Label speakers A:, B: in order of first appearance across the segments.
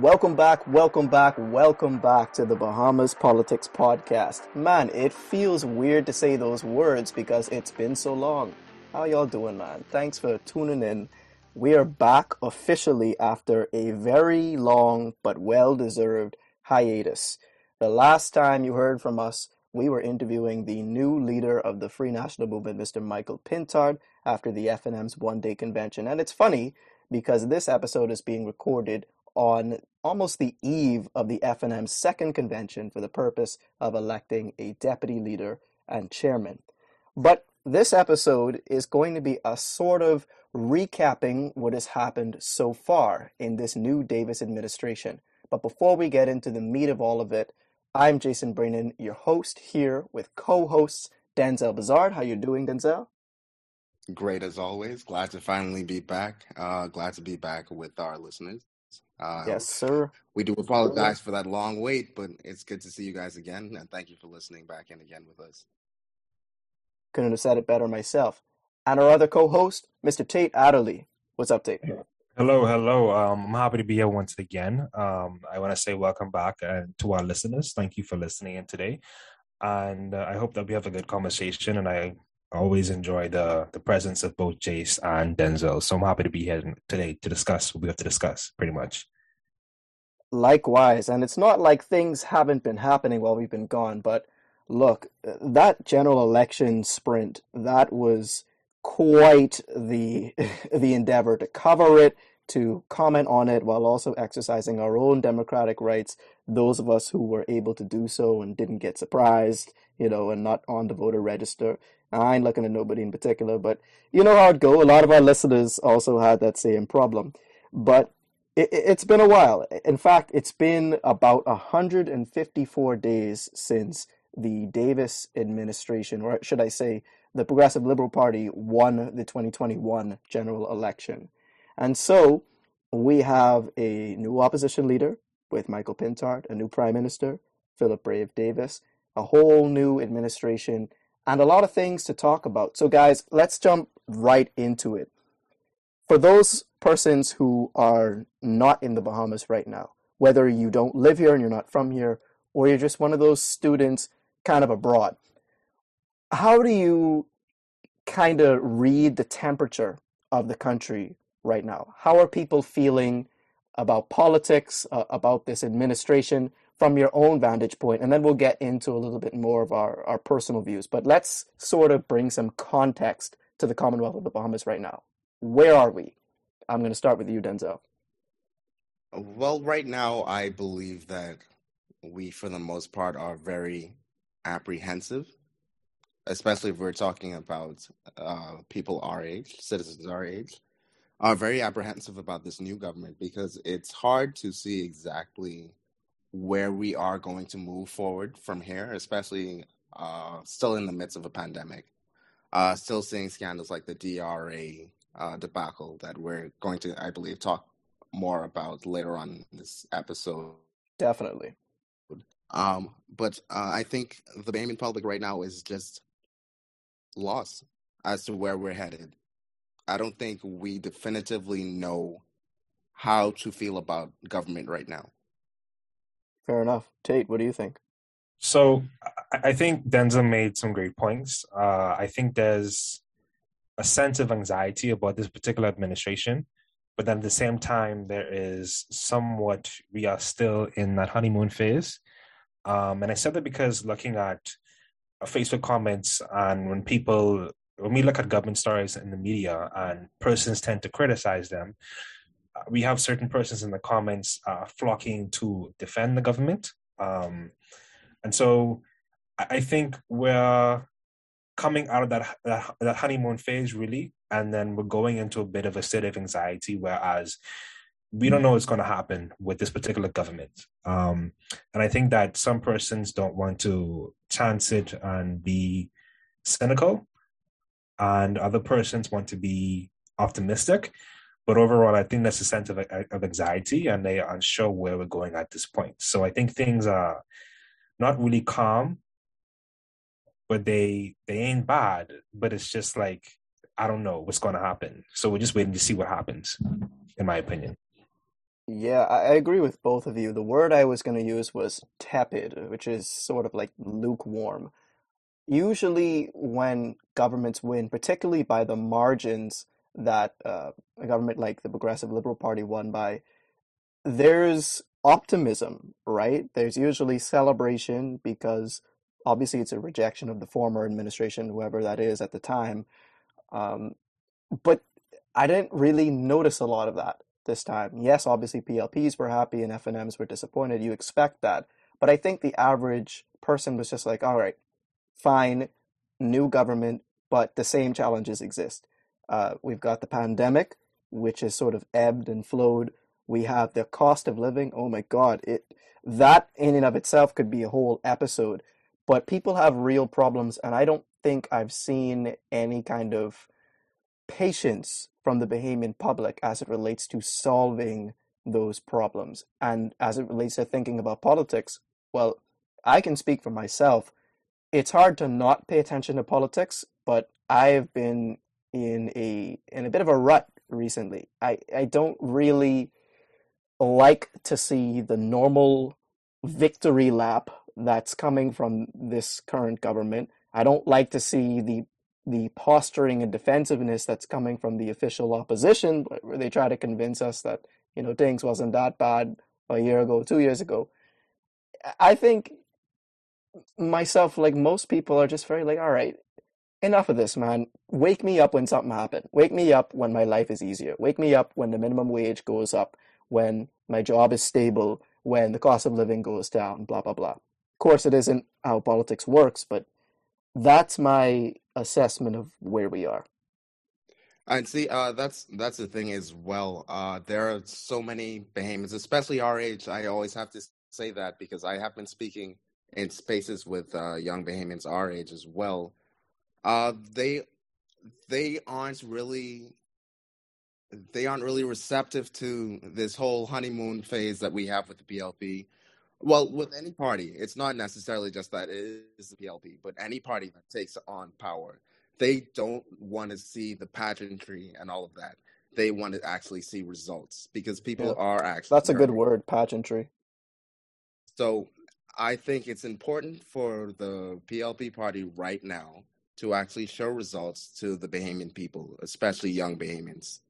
A: Welcome back, welcome back, welcome back to the Bahamas Politics Podcast. Man, it feels weird to say those words because it's been so long. How y'all doing, man? Thanks for tuning in. We are back officially after a very long but well deserved hiatus. The last time you heard from us, we were interviewing the new leader of the Free National Movement, Mr. Michael Pintard, after the FNM's one day convention. And it's funny because this episode is being recorded on almost the eve of the FNM's second convention for the purpose of electing a deputy leader and chairman. But this episode is going to be a sort of recapping what has happened so far in this new Davis administration. But before we get into the meat of all of it, I'm Jason Brennan, your host here with co-hosts Denzel Bazard. How you doing, Denzel?
B: Great as always. Glad to finally be back. Uh, glad to be back with our listeners.
A: Uh, yes, sir.
B: We do apologize for that long wait, but it's good to see you guys again, and thank you for listening back in again with us.
A: Couldn't have said it better myself. And our other co-host, Mr. Tate Adderley. What's up, Tate?
C: Hello, hello. Um, I'm happy to be here once again. Um, I want to say welcome back and to our listeners. Thank you for listening in today, and uh, I hope that we have a good conversation. And I always enjoy the the presence of both Jace and Denzel. So I'm happy to be here today to discuss what we have to discuss, pretty much.
A: Likewise, and it's not like things haven't been happening while we've been gone, but look, that general election sprint, that was quite the the endeavor to cover it, to comment on it while also exercising our own democratic rights, those of us who were able to do so and didn't get surprised, you know, and not on the voter register. I ain't looking at nobody in particular, but you know how it go. A lot of our listeners also had that same problem. But it, it's been a while. In fact, it's been about 154 days since the Davis administration, or should I say, the Progressive Liberal Party won the 2021 general election. And so we have a new opposition leader with Michael Pintard, a new prime minister, Philip Brave Davis, a whole new administration and a lot of things to talk about. So, guys, let's jump right into it. For those persons who are not in the Bahamas right now, whether you don't live here and you're not from here, or you're just one of those students kind of abroad, how do you kind of read the temperature of the country right now? How are people feeling about politics, uh, about this administration? From your own vantage point, and then we'll get into a little bit more of our, our personal views. But let's sort of bring some context to the Commonwealth of the Bahamas right now. Where are we? I'm going to start with you, Denzel.
B: Well, right now, I believe that we, for the most part, are very apprehensive, especially if we're talking about uh, people our age, citizens our age, are very apprehensive about this new government because it's hard to see exactly where we are going to move forward from here, especially uh, still in the midst of a pandemic. Uh, still seeing scandals like the DRA uh, debacle that we're going to, I believe, talk more about later on in this episode.
A: Definitely.
B: Um, but uh, I think the Bahamian public right now is just lost as to where we're headed. I don't think we definitively know how to feel about government right now.
A: Fair enough. Tate, what do you think?
C: So I think Denzel made some great points. Uh, I think there's a sense of anxiety about this particular administration, but then at the same time, there is somewhat, we are still in that honeymoon phase. Um, and I said that because looking at Facebook comments and when people, when we look at government stories in the media and persons tend to criticize them, we have certain persons in the comments uh, flocking to defend the government. Um, and so I think we're coming out of that, that, that honeymoon phase really, and then we're going into a bit of a state of anxiety, whereas we don't know what's going to happen with this particular government. Um, and I think that some persons don't want to chance it and be cynical, and other persons want to be optimistic. But overall, I think that's a sense of, uh, of anxiety, and they are unsure where we're going at this point. So I think things are not really calm, but they they ain't bad. But it's just like I don't know what's going to happen. So we're just waiting to see what happens, in my opinion.
A: Yeah, I agree with both of you. The word I was going to use was tepid, which is sort of like lukewarm. Usually, when governments win, particularly by the margins that uh, a government like the Progressive Liberal Party won by, there's optimism, right? There's usually celebration because obviously it's a rejection of the former administration, whoever that is at the time. Um, but I didn't really notice a lot of that this time. Yes, obviously PLPs were happy and FNMs were disappointed. You expect that. But I think the average person was just like, all right, fine, new government, but the same challenges exist. Uh, we've got the pandemic, which has sort of ebbed and flowed. We have the cost of living. Oh my God, it that in and of itself could be a whole episode. But people have real problems, and I don't think I've seen any kind of patience from the Bahamian public as it relates to solving those problems. And as it relates to thinking about politics, well, I can speak for myself. It's hard to not pay attention to politics, but I've been in a in a bit of a rut recently. I, I don't really like to see the normal victory lap that's coming from this current government. I don't like to see the the posturing and defensiveness that's coming from the official opposition, where they try to convince us that you know things wasn't that bad a year ago, two years ago. I think myself, like most people, are just very like, all right, enough of this, man. Wake me up when something happened. Wake me up when my life is easier. Wake me up when the minimum wage goes up, when my job is stable, when the cost of living goes down, blah blah blah. Of course, it isn't how politics works, but that's my assessment of where we are.
B: And see, uh, that's that's the thing as well. Uh, there are so many Bahamians, especially our age. I always have to say that because I have been speaking in spaces with uh, young Bahamians our age as well. Uh, they they aren't really they aren't really receptive to this whole honeymoon phase that we have with the PLP. Well, with any party, it's not necessarily just that it is the PLP, but any party that takes on power, they don't want to see the pageantry and all of that. They want to actually see results because people
A: Yeah,
B: are actually
A: that's a good word, pageantry.
B: So I think it's important for the PLP party right now to actually show results to the Bahamian people, especially young Bahamians.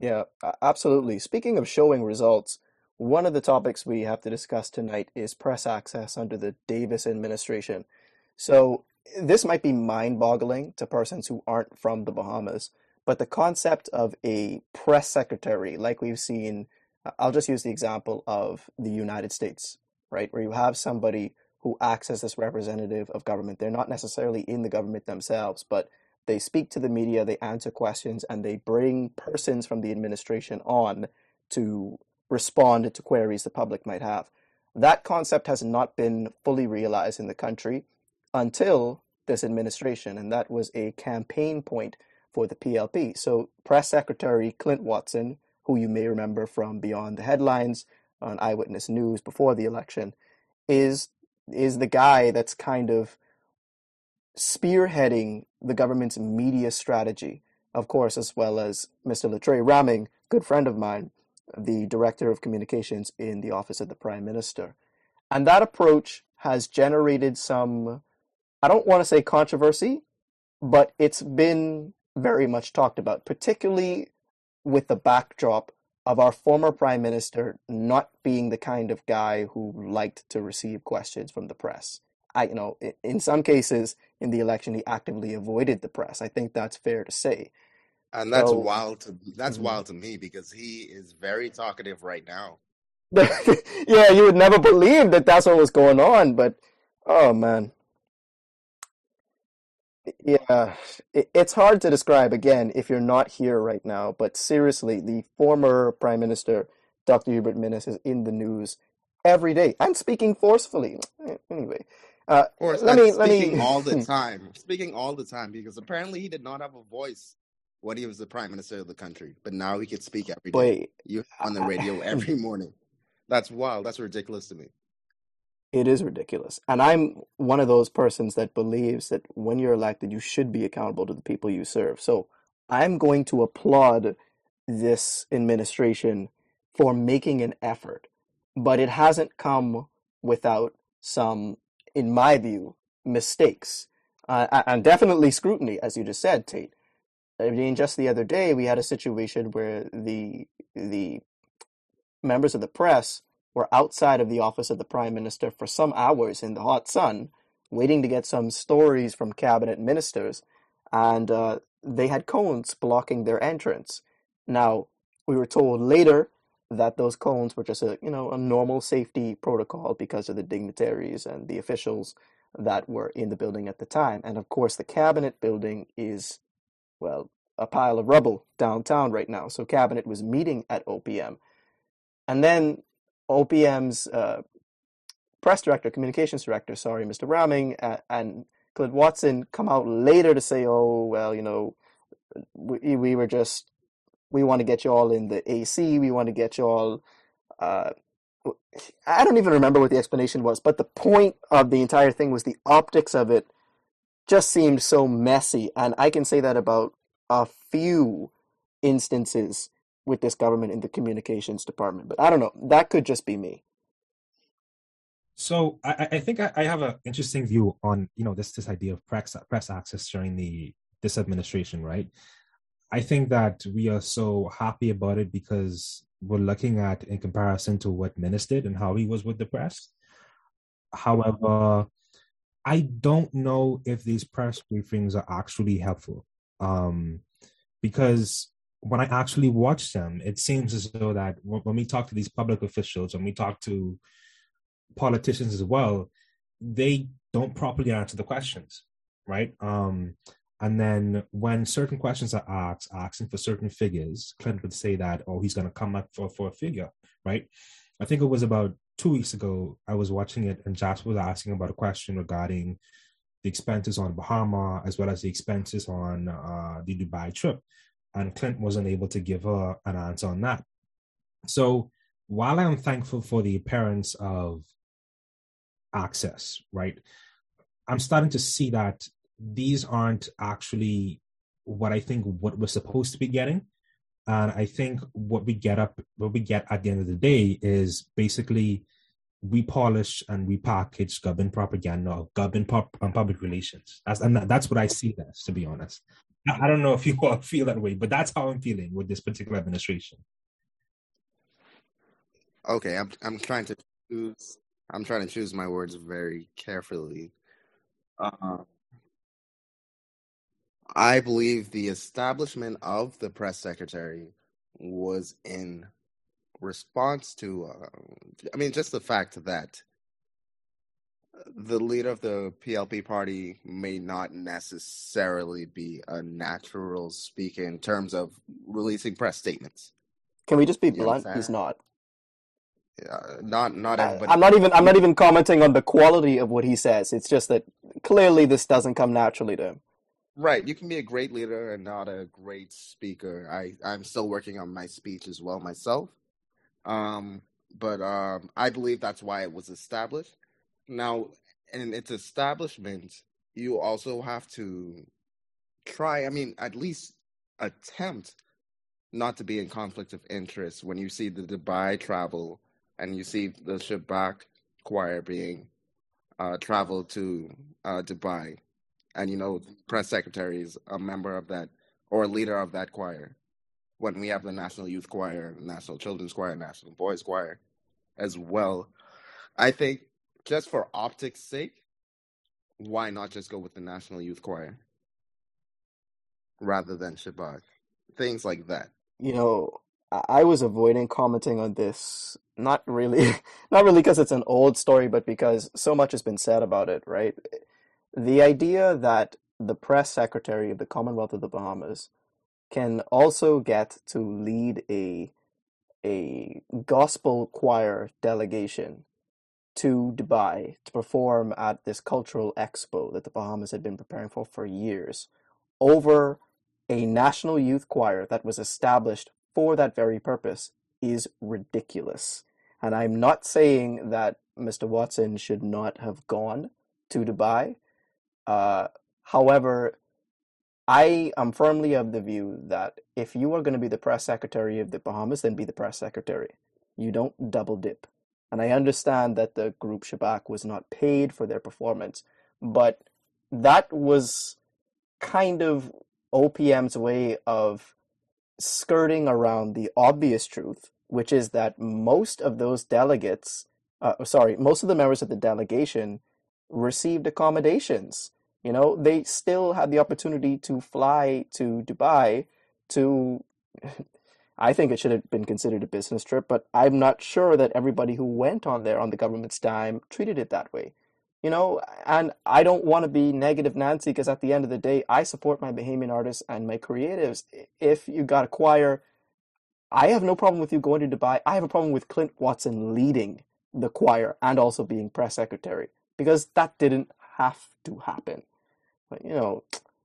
A: Yeah, absolutely. Speaking of showing results, one of the topics we have to discuss tonight is press access under the Davis administration. So, this might be mind-boggling to persons who aren't from the Bahamas, but the concept of a press secretary, like we've seen, I'll just use the example of the United States, right? Where you have somebody who acts as this representative of government. They're not necessarily in the government themselves, but they speak to the media, they answer questions, and they bring persons from the administration on to respond to queries the public might have. That concept has not been fully realized in the country until this administration, and that was a campaign point for the PLP. So, Press Secretary Clint Watson, who you may remember from Beyond the Headlines on Eyewitness News before the election, is is the guy that's kind of spearheading the government's media strategy, of course, as well as Mr. Latrae Rahming, good friend of mine, the director of communications in the office of the prime minister. And that approach has generated some, I don't want to say controversy, but it's been very much talked about, particularly with the backdrop of our former prime minister not being the kind of guy who liked to receive questions from the press. I, you know, in some cases in the election, he actively avoided the press. I think that's fair to say.
B: And that's
A: So,
B: wild to that's
A: mhm.
B: wild to me because he is very talkative right now.
A: yeah, you would never believe that that's what was going on, but oh man, yeah, it, it's hard to describe again if you're not here right now. But seriously, the former Prime Minister, Dr. Hubert Minnis, is in the news every day and speaking forcefully. Anyway, uh,
B: course,
A: let me let
B: speaking
A: me.
B: all the time, speaking all the time because apparently he did not have a voice when he was the prime minister of the country, but now he could speak every day.
A: Boy,
B: You on the radio every morning. That's wild. That's ridiculous to me.
A: It is ridiculous. And I'm one of those persons that believes that when you're elected, you should be accountable to the people you serve. So I'm going to applaud this administration for making an effort, but it hasn't come without some, in my view, mistakes uh, and definitely scrutiny, as you just said, Tate. I mean, just the other day we had a situation where the the members of the press were outside of the office of the prime minister for some hours in the hot sun, waiting to get some stories from cabinet ministers, and uh, they had cones blocking their entrance. Now, we were told later that those cones were just a you know a normal safety protocol because of the dignitaries and the officials that were in the building at the time. And of course, the cabinet building is well a pile of rubble downtown right now. So cabinet was meeting at OPM, and then OPM's uh, press director, communications director, sorry, Mr. Rahming, uh, and Clint Watson come out later to say, "Oh well, you know, we we were just we want to get you all in the AC. We want to get you all." Uh, I don't even remember what the explanation was, but the point of the entire thing was the optics of it just seemed so messy. And I can say that about a few instances with this government in the communications department. But I don't know. That could just be me.
C: So I, I think I, have an interesting view on you know this this idea of press press access during the this administration, right? I think that we are so happy about it because we're looking at in comparison to what Minnis did and how he was with the press. However, I don't know if these press briefings are actually helpful. Um, because when I actually watch them, it seems as though that when we talk to these public officials, when we talk to politicians as well, they don't properly answer the questions, right? Um, and then when certain questions are asked, asking for certain figures, Clinton would say that, oh, he's going to come up for, for a figure, right? I think it was about two weeks ago, I was watching it and Jasper was asking about a question regarding the expenses on Baha Mar as well as the expenses on uh, the Dubai trip. And Clint wasn't able to give her an answer on that. So while I'm thankful for the appearance of access, right, I'm starting to see that these aren't actually what I think what we're supposed to be getting. And I think what we get up, what we get at the end of the day is basically we polish and we package government propaganda, government pop, and public relations. That's and that's what I see as, to be honest. I don't know if you all feel that way, but that's how I'm feeling with this particular administration.
B: Okay, I'm I'm trying to choose. I'm trying to choose my words very carefully. Uh, I believe the establishment of the press secretary was in response to, uh, I mean, just the fact that the leader of the PLP party may not necessarily be a natural speaker in terms of releasing press statements.
A: Can we just be you blunt? He's not.
B: Yeah, not not everybody.
A: I'm not even I'm not even commenting on the quality of what he says. It's just that clearly this doesn't come naturally to him.
B: Right. You can be a great leader and not a great speaker. I, I'm still working on my speech as well myself. Um, but um, I believe that's why it was established. Now, in its establishment, you also have to try, I mean, at least attempt not to be in conflict of interest when you see the Dubai travel and you see the Shabach choir being uh, traveled to uh, Dubai and you know, press secretary is a member of that or a leader of that choir. When we have the National Youth Choir, National Children's Choir, National Boys Choir as well. I think just for optics' sake, why not just go with the National Youth Choir rather than Shabach? Things like that.
A: You know, I was avoiding commenting on this, not really, not really because it's an old story, but because so much has been said about it, right? The idea that the press secretary of the Commonwealth of the Bahamas can also get to lead a a gospel choir delegation to Dubai to perform at this cultural expo that the Bahamas had been preparing for for years over a national youth choir that was established for that very purpose is ridiculous. And I'm not saying that Mr. Watson should not have gone to Dubai. Uh, however, I am firmly of the view that if you are going to be the press secretary of the Bahamas, then be the press secretary. You don't double dip. And I understand that the group Shabach was not paid for their performance, but that was kind of OPM's way of skirting around the obvious truth, which is that most of those delegates, uh, sorry, most of the members of the delegation received accommodations. You know, they still had the opportunity to fly to Dubai to. I think it should have been considered a business trip, but I'm not sure that everybody who went on there on the government's dime treated it that way. You know, and I don't want to be negative Nancy because at the end of the day, I support my Bahamian artists and my creatives. If you got a choir, I have no problem with you going to Dubai. I have a problem with Clint Watson leading the choir and also being press secretary because that didn't have to happen. But, you know,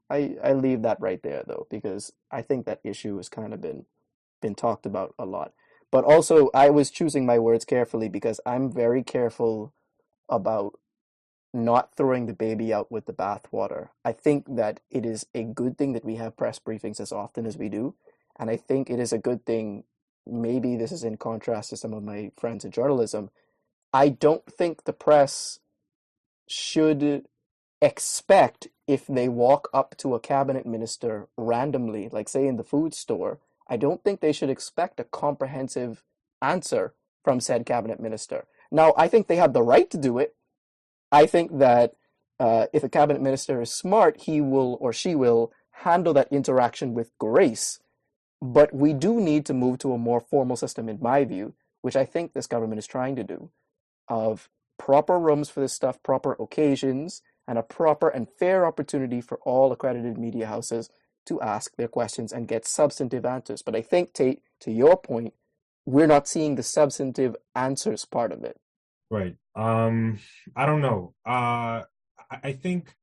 A: I I leave that right there though because I think that issue has kind of been been talked about a lot. But also, I was choosing my words carefully because I'm very careful about not throwing the baby out with the bathwater. I think that it is a good thing that we have press briefings as often as we do. And I think it is a good thing. Maybe this is in contrast to some of my friends in journalism. I don't think the press should expect if they walk up to a cabinet minister randomly, like say in the food store, I don't think they should expect a comprehensive answer from said cabinet minister. Now, I think they have the right to do it. I think that uh, if a cabinet minister is smart, he will or she will handle that interaction with grace. But we do need to move to a more formal system, in my view, which I think this government is trying to do, of proper rooms for this stuff, proper occasions, and a proper and fair opportunity for all accredited media houses to ask their questions and get substantive answers. But I think, Tate, to your point, we're not seeing the substantive answers part of it.
C: Right. Um, I don't know. Uh, I think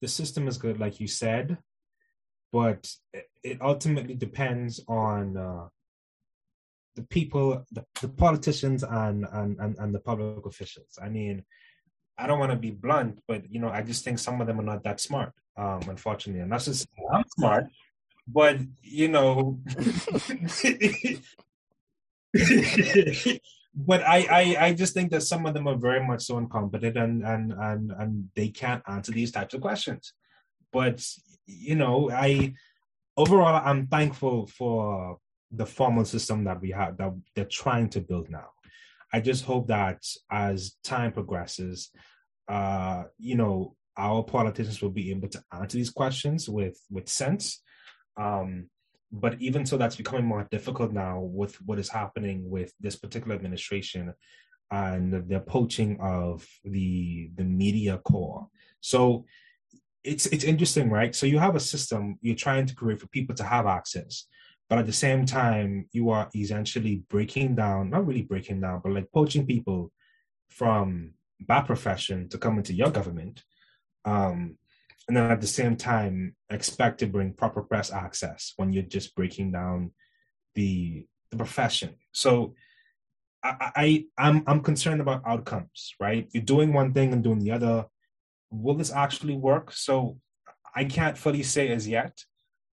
C: the system is good, like you said, but it ultimately depends on uh, the people, the, the politicians, and, and and and the public officials. I mean, I don't want to be blunt, but you know, I just think some of them are not that smart, um, unfortunately. And that's just I'm smart, but you know, but I, I I just think that some of them are very much so incompetent and and and and they can't answer these types of questions. But you know, I overall I'm thankful for the formal system that we have that they're trying to build now. I just hope that as time progresses, uh, you know, our politicians will be able to answer these questions with with sense. Um, but even so, that's becoming more difficult now with what is happening with this particular administration and the poaching of the the media corps. So it's it's interesting, right? So you have a system you're trying to create for people to have access, but at the same time, you are essentially breaking down, not really breaking down, but like poaching people from that profession to come into your government um, and then at the same time expect to bring proper press access when you're just breaking down the the profession so I, I I'm I'm concerned about outcomes, right? You're doing one thing and doing the other. Will this actually work? So I can't fully say as yet.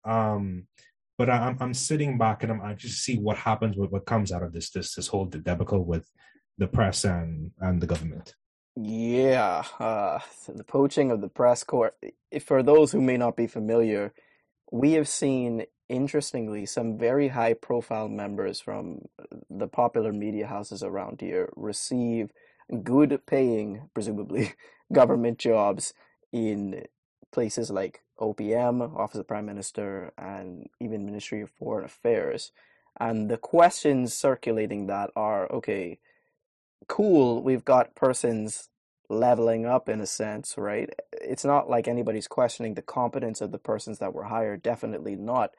C: Um, but I'm I'm sitting back and I'm anxious see what happens with what comes out of this this this whole debacle with the press and and the government.
A: Yeah, uh, the poaching of the press corps. For those who may not be familiar, we have seen, interestingly, some very high profile members from the popular media houses around here receive good paying, presumably, government jobs in places like OPM, Office of Prime Minister, and even Ministry of Foreign Affairs. And the questions circulating that are okay, cool, we've got persons leveling up in a sense, right? It's not like anybody's questioning the competence of the persons that were hired, definitely not,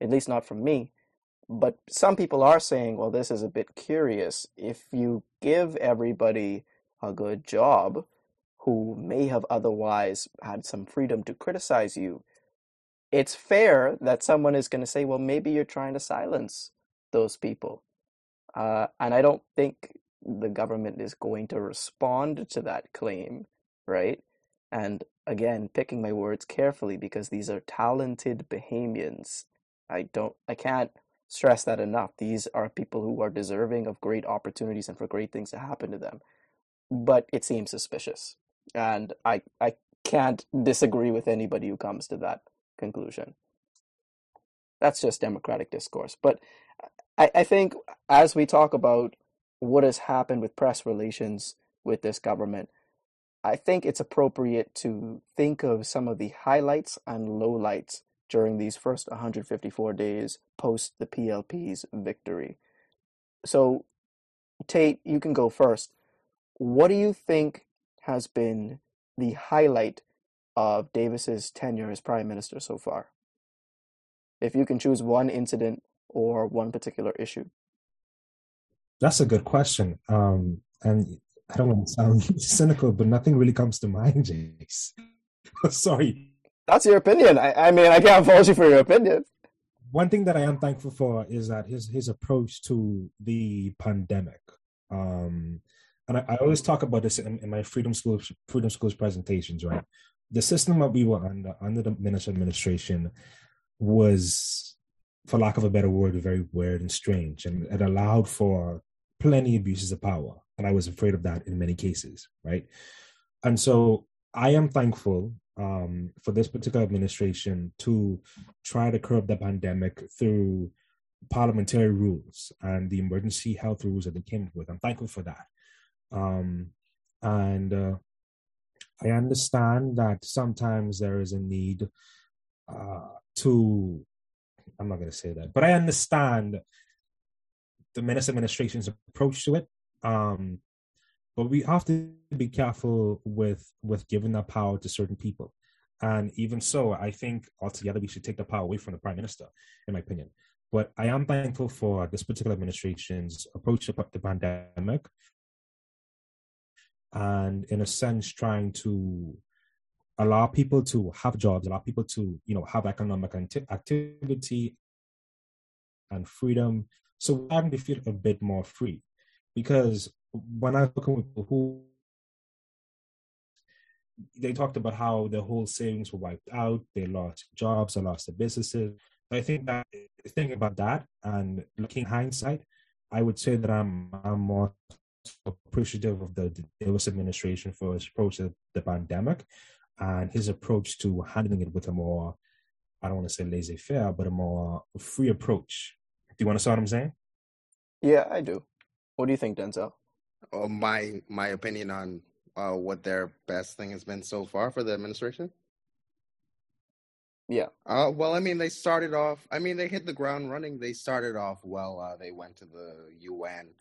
A: at least not from me. But some people are saying, well, this is a bit curious. If you give everybody a good job who may have otherwise had some freedom to criticize you, it's fair that someone is going to say, well, maybe you're trying to silence those people. Uh, and I don't think the government is going to respond to that claim, right? And again, picking my words carefully because these are talented Bahamians. I don't, I can't stress that enough. These are people who are deserving of great opportunities and for great things to happen to them. But it seems suspicious, and I, I can't disagree with anybody who comes to that conclusion. That's just democratic discourse. But I, I think as we talk about what has happened with press relations with this government, I think it's appropriate to think of some of the highlights and lowlights during these first 154 days post the PLP's victory. So, Tate, you can go first. What do you think has been the highlight of Davis's tenure as prime minister so far? If you can choose one incident or one particular issue.
C: That's a good question. Um, and I don't want to sound cynical, but nothing really comes to mind, Jace. Sorry.
A: That's your opinion. I, I mean, I can't fault you for your opinion.
C: One thing that I am thankful for is that his his approach to the pandemic. Um, and I, I always talk about this in, in my Freedom Schools Freedom Schools presentations, right? The system that we were under under the Minnis administration was, for lack of a better word, very weird and strange, and it allowed for plenty abuses of power and I was afraid of that in many cases, right? And so I am thankful um, for this particular administration to try to curb the pandemic through parliamentary rules and the emergency health rules that they came up with. I'm thankful for that. Um, and uh, I understand that sometimes there is a need uh, to, I'm not going to say that, but I understand the Minnis administration's approach to it um, but we have to be careful with with giving that power to certain people. And even so, I think altogether we should take the power away from the prime minister, in my opinion. But I am thankful for this particular administration's approach to the pandemic, and in a sense, trying to allow people to have jobs, allow people to you know have economic activity and freedom, so having to feel a bit more free because when I look with people who they talked about how their whole savings were wiped out, they lost jobs, they lost their businesses. I think that thinking about that and looking hindsight, I would say that I'm I'm more appreciative of the, the Davis administration for his approach to the pandemic and his approach to handling it with a more I don't want to say laissez faire, but a more free approach. Do you want to see what I'm saying?
A: Yeah, I do. What do you think, Denzel?
B: Oh, my my opinion on uh, what their best thing has been so far for the administration.
A: Yeah.
B: Uh, well, I mean, they started off. I mean, they hit the ground running. They started off well. Uh, they went to the UN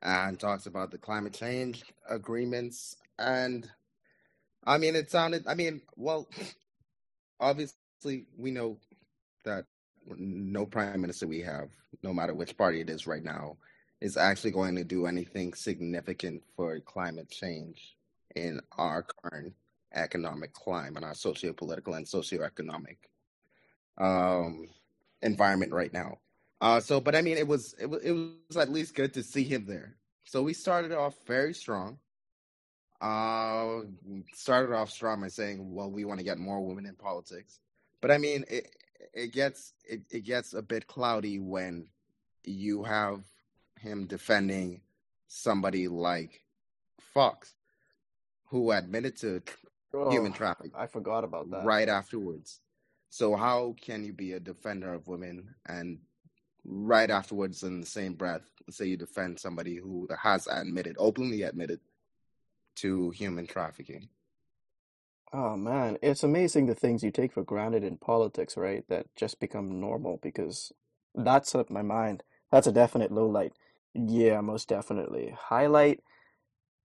B: and talked about the climate change agreements. And I mean, it sounded. I mean, well, obviously, we know that no prime minister we have, no matter which party it is right now, is actually going to do anything significant for climate change in our current economic climate, and our socio-political and socioeconomic um, environment right now. Uh, so, but I mean, it was, it was it was at least good to see him there. So we started off very strong. Uh, started off strong by saying, "Well, we want to get more women in politics," but I mean, it gets it, it gets a bit cloudy when you have him defending somebody like Fox, who admitted to oh, human trafficking.
A: I forgot about that.
B: Right afterwards. So how can you be a defender of women and right afterwards in the same breath say you defend somebody who has admitted, openly admitted to human trafficking?
A: Oh man, it's amazing the things you take for granted in politics, right? That just become normal because that's up my mind. That's a definite low light. Yeah, most definitely. Highlight.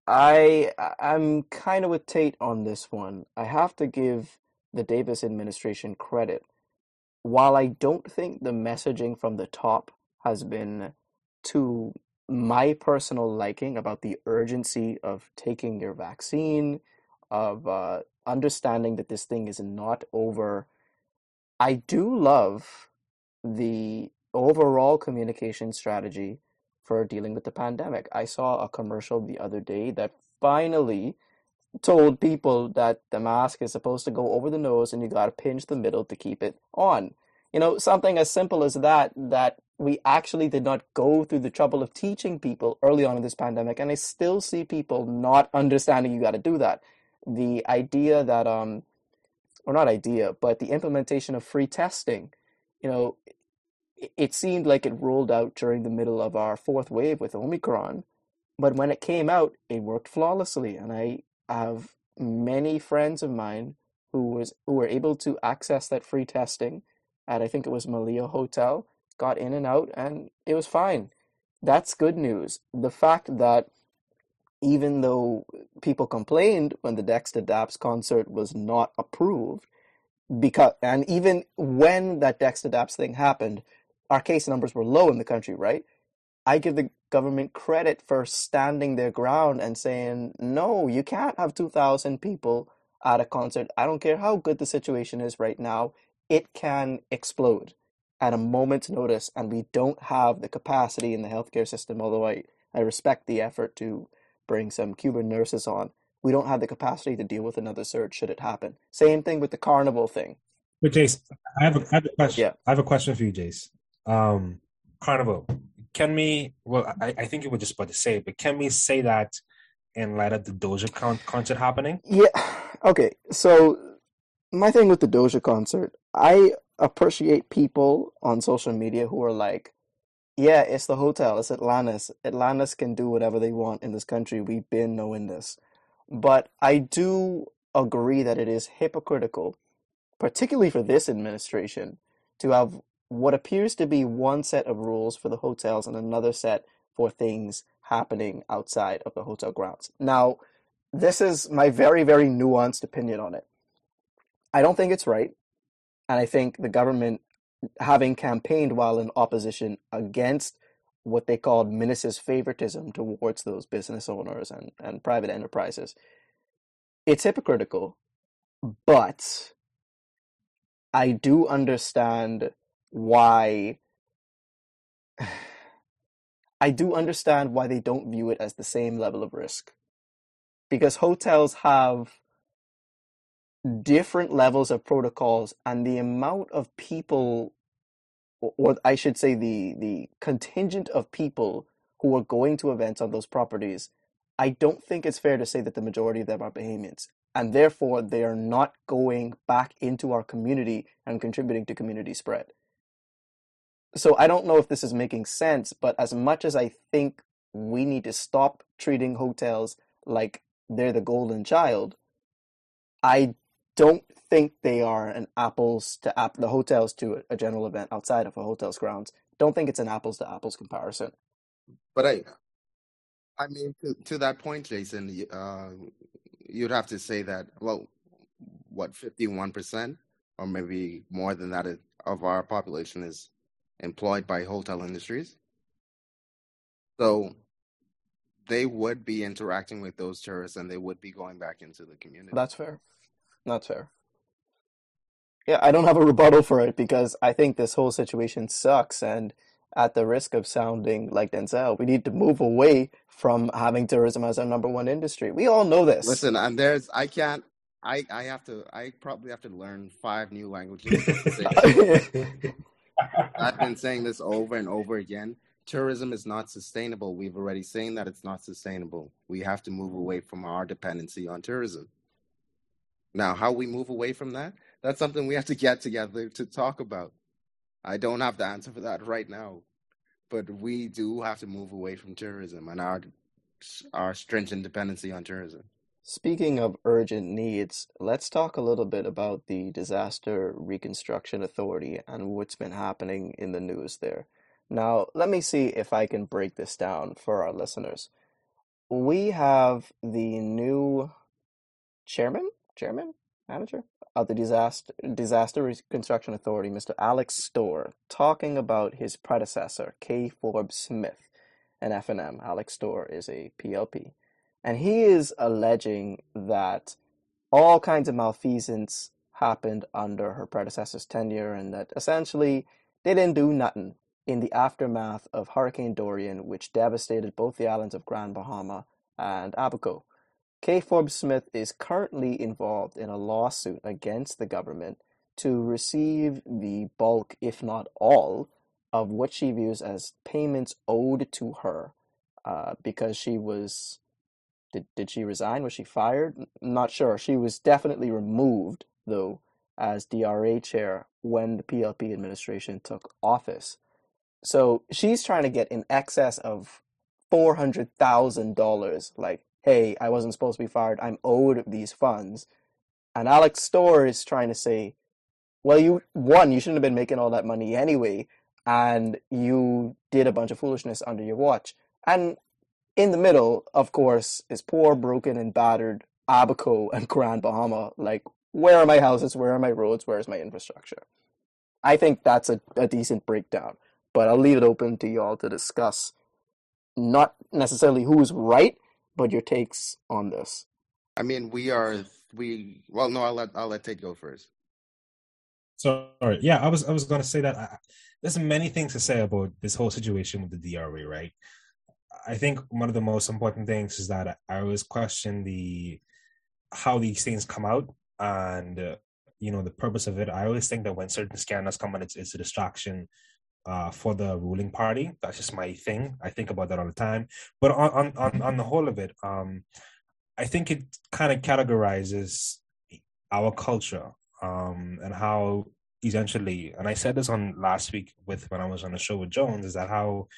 A: I I'm kind of with Tate on this one. I have to give the Davis administration credit. While I don't think the messaging from the top has been to my personal liking about the urgency of taking your vaccine, of uh, understanding that this thing is not over, I do love the overall communication strategy for dealing with the pandemic. I saw a commercial the other day that finally told people that the mask is supposed to go over the nose and you got to pinch the middle to keep it on. You know, something as simple as that, that we actually did not go through the trouble of teaching people early on in this pandemic. And I still see people not understanding you got to do that. The idea that, um, or not idea, but the implementation of free testing, you know, it seemed like it rolled out during the middle of our fourth wave with Omicron, but when it came out, it worked flawlessly. And I have many friends of mine who was who were able to access that free testing at I think it was Melia Hotel, got in and out, and it was fine. That's good news. The fact that even though people complained when the Dexta Daps concert was not approved, because and even when that Dexta Daps thing happened, our case numbers were low in the country, right? I give the government credit for standing their ground and saying, no, you can't have 2,000 people at a concert. I don't care how good the situation is right now, it can explode at a moment's notice, and we don't have the capacity in the healthcare system, although I, I respect the effort to bring some Cuban nurses on. We don't have the capacity to deal with another surge should it happen. Same thing with the carnival thing.
C: But Jace, I have a, I have a question. Yeah. I have a question for you, Jace. Um,
D: carnival can we? Well, I, I think you were just about to say, but can we say that in light of the Doja con- concert happening?
A: Yeah. Okay. So my thing with the Doja concert, I appreciate people on social media who are like, "Yeah, it's the hotel. It's Atlantis. Atlantis can do whatever they want in this country. We've been knowing this." But I do agree that it is hypocritical, particularly for this administration, to have what appears to be one set of rules for the hotels and another set for things happening outside of the hotel grounds. Now, this is my very, very nuanced opinion on it. I don't think it's right. And I think the government, having campaigned while in opposition against what they called Minnis's favoritism towards those business owners and, and private enterprises, it's hypocritical. But I do understand why I do understand why they don't view it as the same level of risk. Because hotels have different levels of protocols and the amount of people or I should say the the contingent of people who are going to events on those properties, I don't think it's fair to say that the majority of them are Bahamians. And therefore they are not going back into our community and contributing to community spread so I don't know if this is making sense, but as much as I think we need to stop treating hotels like they're the golden child, I don't think they are an apples to app the hotels to a general event outside of a hotel's grounds. Don't think it's an apples to apples comparison.
B: But I, I mean, to, to that point, Jason, uh, you'd have to say that well, what fifty one percent or maybe more than that of our population is employed by hotel industries. So they would be interacting with those tourists and they would be going back into the community.
A: That's fair. That's fair. Yeah, I don't have a rebuttal for it because I think this whole situation sucks and at the risk of sounding like Denzel, we need to move away from having tourism as our number one industry. We all know this.
B: Listen, and there's I can't I I have to I probably have to learn five new languages. I've been saying this over and over again. Tourism is not sustainable. We've already seen that it's not sustainable. We have to move away from our dependency on tourism. Now, how we move away from that, that's something we have to get together to talk about. I don't have the answer for that right now, but we do have to move away from tourism and our our stringent dependency on tourism.
A: Speaking of urgent needs, let's talk a little bit about the Disaster Reconstruction Authority and what's been happening in the news there. Now, let me see if I can break this down for our listeners. We have the new chairman, chairman, manager of the Disaster Disaster Reconstruction Authority, Mr. Alex Storr, talking about his predecessor, K. Forbes Smith, an FNM. Alex Storr is a PLP. And he is alleging that all kinds of malfeasance happened under her predecessor's tenure and that essentially they didn't do nothing in the aftermath of Hurricane Dorian, which devastated both the islands of Grand Bahama and Abaco. Kay Forbes Smith is currently involved in a lawsuit against the government to receive the bulk, if not all, of what she views as payments owed to her uh, because she was. Did, did she resign? Was she fired? Not sure. She was definitely removed, though, as DRA chair when the PLP administration took office. So she's trying to get in excess of $400,000. Like, hey, I wasn't supposed to be fired. I'm owed these funds. And Alex Storr is trying to say, well, you, one, you shouldn't have been making all that money anyway. And you did a bunch of foolishness under your watch. And in the middle, of course, is poor, broken, and battered Abaco and Grand Bahama. Like, where are my houses? Where are my roads? Where is my infrastructure? I think that's a, a decent breakdown but I'll leave it open to y'all to discuss not necessarily who's right, but your takes on this.
B: I mean, we are we. Well, no, I'll let I'll let Tate go first.
C: Sorry, yeah, I was I was going to say that I, there's many things to say about this whole situation with the DRA, right? I think one of the most important things is that I always question the how these things come out and uh, you know the purpose of it. I always think that when certain scandals come out, it's, it's a distraction uh, for the ruling party. That's just my thing. I think about that all the time. But on on on the whole of it, um, I think it kind of categorizes our culture um, and how essentially, and I said this on last week with when I was on the show with Jones, is that how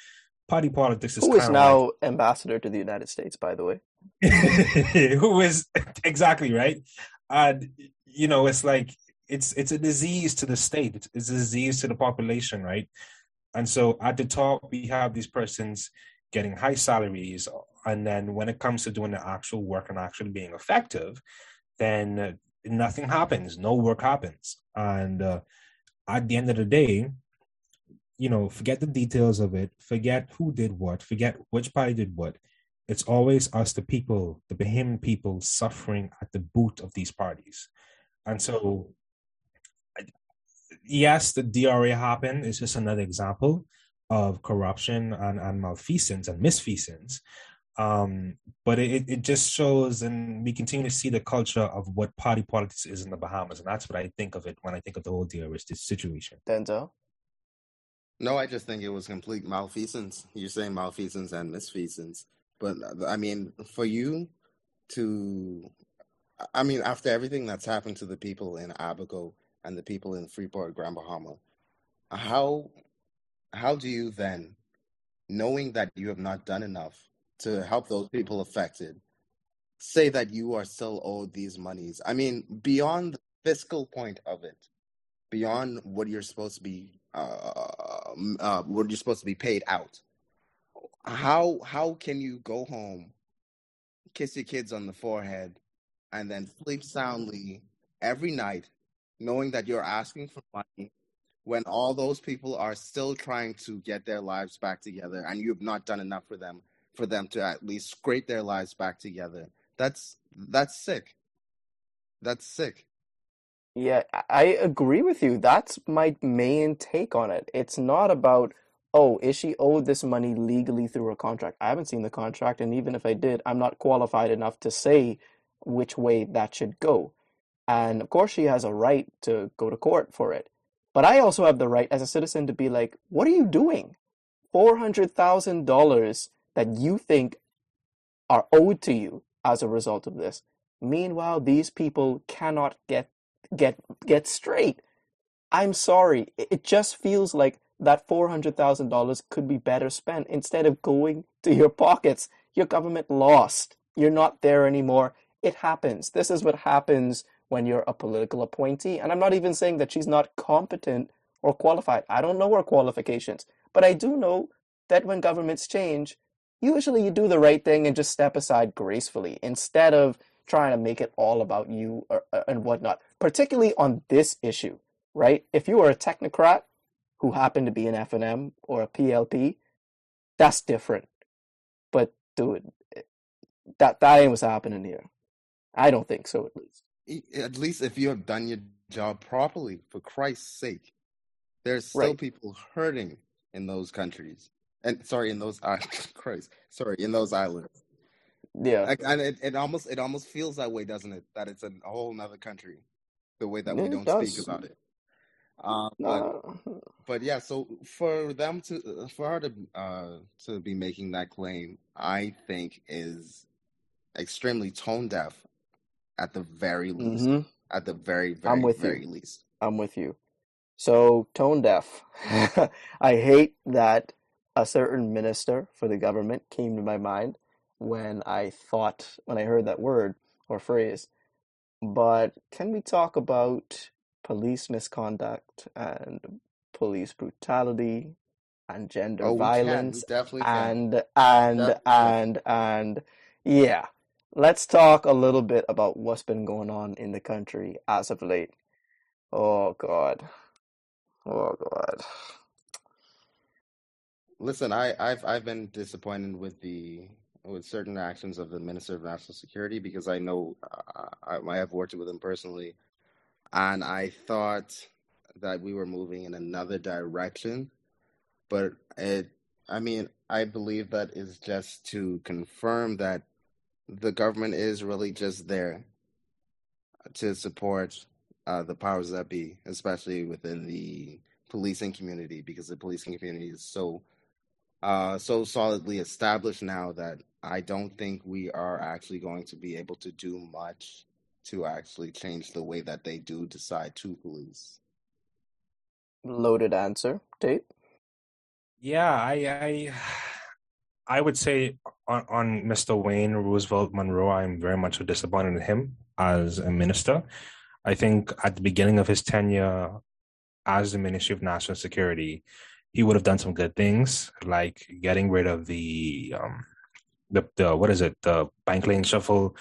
C: party politics is
A: who is now like, ambassador to the United States, by the way.
C: who is exactly right, and you know, it's like it's it's a disease to the state. It's, it's a disease to the population, right? And so at the top, we have these persons getting high salaries. And then when it comes to doing the actual work and actually being effective, then nothing happens, no work happens. And uh, at the end of the day, you know, forget the details of it, forget who did what, forget which party did what. It's always us, the people, the Bahamian people, suffering at the boot of these parties. And so yes, the DRA happened is just another example of corruption and, and malfeasance and misfeasance. Um, but it, it just shows, and we continue to see the culture of what party politics is in the Bahamas, and that's what I think of it when I think of the whole DRA situation.
A: Denzel.
B: No, I just think it was complete malfeasance. You're saying malfeasance and misfeasance, but I mean, for you to, I mean, after everything that's happened to the people in Abaco, and the people in Freeport, Grand Bahama. How how do you then, knowing that you have not done enough to help those people affected, say that you are still owed these monies? I mean, beyond the fiscal point of it, beyond what you're supposed to be, uh, uh, what you're supposed to be paid out. How how can you go home, kiss your kids on the forehead, and then sleep soundly every night knowing that you're asking for money when all those people are still trying to get their lives back together and you've not done enough for them for them to at least scrape their lives back together. That's that's sick. That's sick.
A: Yeah i agree with you. That's my main take on it. It's not about oh is she owed this money legally through a contract? I haven't seen the contract and even if i did i'm not qualified enough to say which way that should go and of course, she has a right to go to court for it. But I also have the right as a citizen to be like, what are you doing? $400,000 that you think are owed to you as a result of this. Meanwhile, these people cannot get get get straight. I'm sorry. It just feels like that $400,000 could be better spent instead of going to your pockets. Your government lost. You're not there anymore. It happens. This is what happens when you're a political appointee. And I'm not even saying that she's not competent or qualified. I don't know her qualifications, but I do know that when governments change, usually you do the right thing and just step aside gracefully instead of trying to make it all about you or, uh, and whatnot, particularly on this issue, right? If you are a technocrat who happen to be an FNM or a PLP, that's different. But dude, that, that ain't what's happening here. I don't think so, at least
B: at least if you have done your job properly, for Christ's sake, there's still right. people hurting in those countries, and sorry, in those Christ, sorry, in those islands.
A: Yeah,
B: Like, and it, it almost it almost feels that way, doesn't it? That it's a whole nother country, the way that
A: Yeah,
B: we don't
A: does.
B: speak about it. Uh, but
A: no,
B: but yeah, so for them to for her to uh to be making that claim, I think is extremely tone deaf at the very least.
A: hmm
B: At the very very,
A: I'm
B: very
A: with you.
B: least.
A: I'm with you. So, tone deaf. I hate that a certain minister for the government came to my mind when I thought, when I heard that word or phrase. But can we talk about police misconduct and police brutality and gender
B: Oh, we can. We
A: violence
B: definitely can.
A: and and and and yeah. Let's talk a little bit about what's been going on in the country as of late. Oh God. Oh God.
B: Listen, I, I've I've been disappointed with the with certain actions of the Minister of National Security because I know uh, I, I have worked with him personally, and I thought that we were moving in another direction, but it I mean I believe that is just to confirm that the government is really just there to support uh, the powers that be, especially within the policing community, because the policing community is so uh, so solidly established now that I don't think we are actually going to be able to do much to actually change the way that they do decide to police.
A: Loaded answer. Tate?
C: Yeah, I I I would say on, on Mr. Wayne Roosevelt Munroe, I'm very much disappointed in him as a minister. I think at the beginning of his tenure as the Ministry of National Security, he would have done some good things, like getting rid of the um the, the what is it, the bank lane shuffle.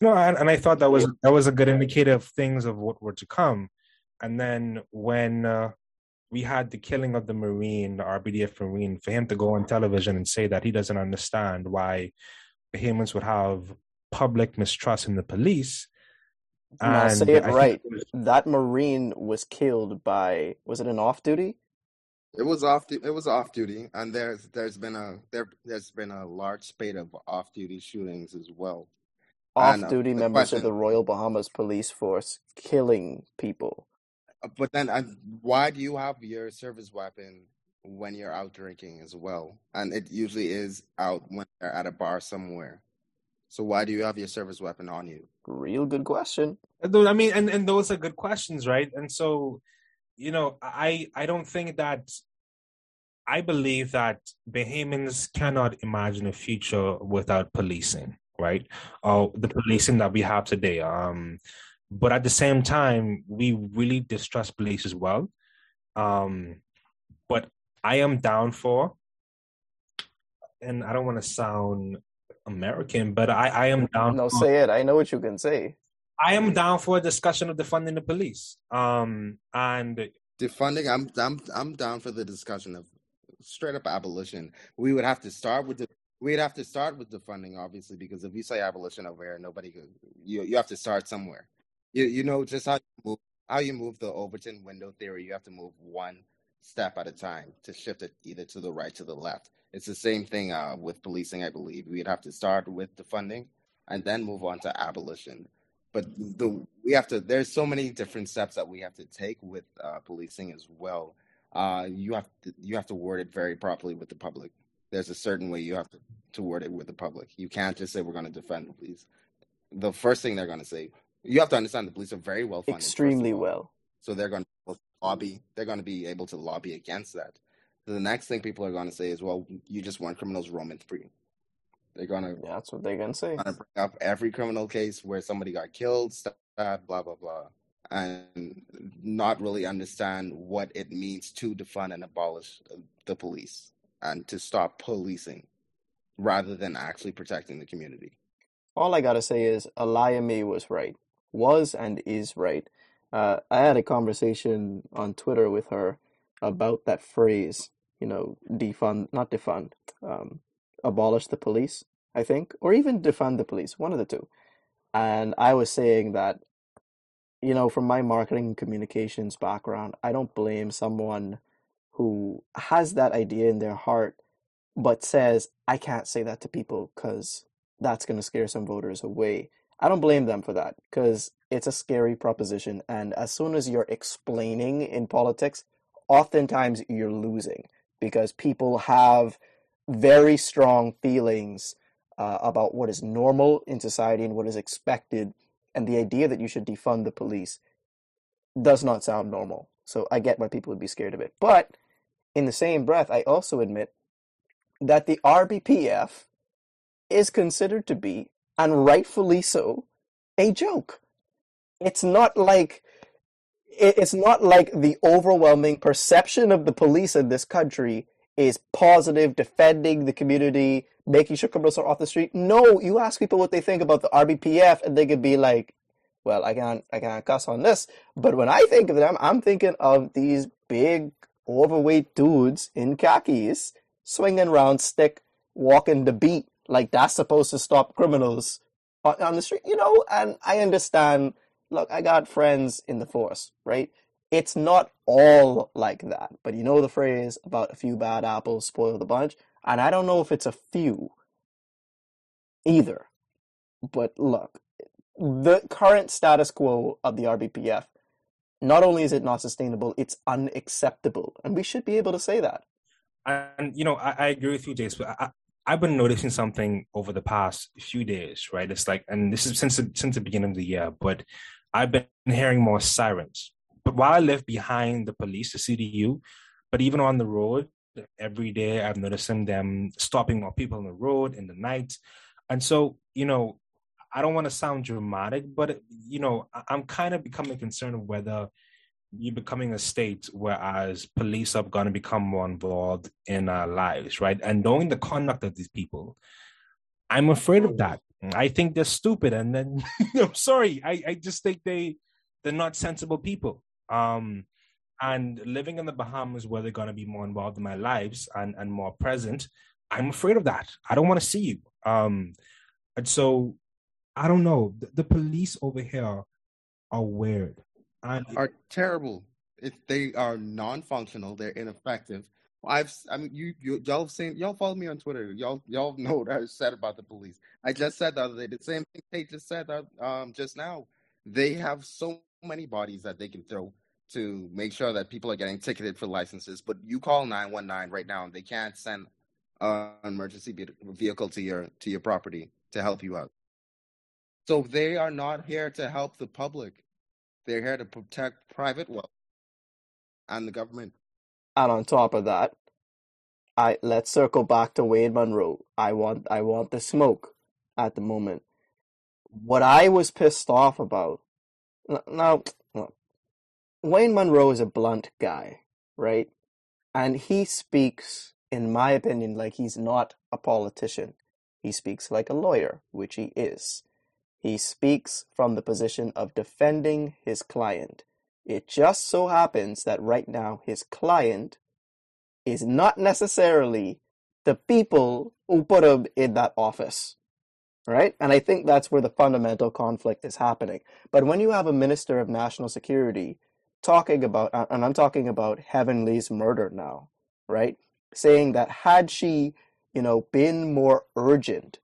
C: No, and, and I thought that was that was a good indicator of things of what were to come. And then when uh, we had the killing of the Marine, the RBDF Marine, for him to go on television and say that he doesn't understand why Bahamians would have public mistrust in the police.
A: Now
C: And
A: say it
C: I
A: right.
C: it was-
A: That Marine was killed by, was it an off duty?
B: It was off. It was off duty, and there's there's been a there there's been a large spate of off duty shootings as well. Uh,
A: Off duty
B: the
A: members of the Royal Bahamas Police Force killing people.
B: Uh, But then, uh, why do you have your service weapon when you're out drinking as well? And it usually is out when you're at a bar somewhere. So why do you have your service weapon on you?
A: Real good question.
C: I mean, and, and those are good questions, right? And so, you know, I I don't think that I believe that Bahamians cannot imagine a future without policing, right? Or the policing that we have today. Um, but at the same time, we really distrust police as well. Um, but I am down for, and I don't want to sound American, but I, I am down
A: No,
C: for
A: say it. I know what you can say.
C: I am down for a discussion of defunding the police. Um, and
B: Defunding, I'm I'm I'm down for the discussion of straight up abolition. We would have to start with the we'd have to start with defunding, obviously, because if you say abolition over here, nobody could. You you have to start somewhere. You you know just how you move how you move the Overton window theory. You have to move one step at a time to shift it either to the right to the left. It's the same thing uh, with policing, I believe. We'd have to start with defunding and then move on to abolition but the we have to there's so many different steps that we have to take with uh, policing as well uh, you have to you have to word it very properly with the public there's a certain way you have to, to word it with the public you can't just say we're going to defend the police the first thing they're going to say you have to understand the police are very well funded
A: Extremely well.
B: so they're going to lobby they're going to be able to lobby against that the next thing people are going to say is well you just want criminals roaming free they're going to
A: Yeah, that's what they're gonna say.
B: Going to bring up every criminal case where somebody got killed, stabbed, blah blah blah, and not really understand what it means to defund and abolish the police and to stop policing rather than actually protecting the community.
A: All I gotta say is Alayami was right. Was and is right. Uh, I had a conversation on Twitter with her about that phrase, you know, defund, not defund, um, abolish the police, I think, or even defund the police, one of the two. And I was saying that, you know, from my marketing communications background, I don't blame someone who has that idea in their heart, but says, I can't say that to people because that's going to scare some voters away. I don't blame them for that because it's a scary proposition. And as soon as you're explaining in politics, oftentimes you're losing because people have very strong feelings uh, about what is normal in society and what is expected. And the idea that you should defund the police does not sound normal. So I get why people would be scared of it. But in the same breath, I also admit that the RBPF is considered to be, and rightfully so, a joke. It's not like it's not like the overwhelming perception of the police in this country is positive, defending the community, making sure criminals are off the street. No, you ask people what they think about the RBPF, and they could be like, "Well, I can't, I can't cuss on this." But when I think of them, I'm thinking of these big, overweight dudes in khakis swinging around stick, walking the beat like that's supposed to stop criminals on, on the street, you know? And I understand. Look, I got friends in the force, right? It's not all like that, but you know the phrase about a few bad apples spoil the bunch, and I don't know if it's a few either. But look, the current status quo of the RBPF, not only is it not sustainable, it's unacceptable, and we should be able to say that.
C: And you know, I, I agree with you, Jace. But I, I've been noticing something over the past few days, right? It's like, and this is since the, since the beginning of the year, but I've been hearing more sirens. But while I live behind the police, the CDU, but even on the road, every day I've noticed them stopping more people on the road in the night. And so, you know, I don't want to sound dramatic, but you know, I'm kind of becoming concerned of whether you're becoming a state whereas police are going to become more involved in our lives, right? And knowing the conduct of these people, I'm afraid of that. I think they're stupid, and then I'm sorry. I, I just think they they're not sensible people. Um, and living in the Bahamas where they're going to be more involved in my lives and and more present, I'm afraid of that. I don't want to see you. Um, and so I don't know. The, the police over here are weird
B: are terrible. They are non-functional, they're ineffective. I've, I mean, you, you, y'all have seen, y'all follow me on Twitter. Y'all, y'all know what I said about the police. I just said the other day the same thing they just said that, um, just now. They have so many bodies that they can throw to make sure that people are getting ticketed for licenses. But you call nine one nine right now, and they can't send an emergency vehicle to your to your property to help you out. So they are not here to help the public. They're here to protect private wealth and the government.
A: And on top of that, I let's circle back to Wayne Munroe. I want I want the smoke at the moment. What I was pissed off about now Wayne Munroe is a blunt guy, right? And he speaks, in my opinion, like he's not a politician. He speaks like a lawyer, which he is. He speaks from the position of defending his client. It just so happens that right now his client is not necessarily the people who put him in that office. Right? And I think that's where the fundamental conflict is happening. But when you have a minister of national security talking about, uh, and I'm talking about Heavenly's murder now, right? Saying that had she, you know, been more urgent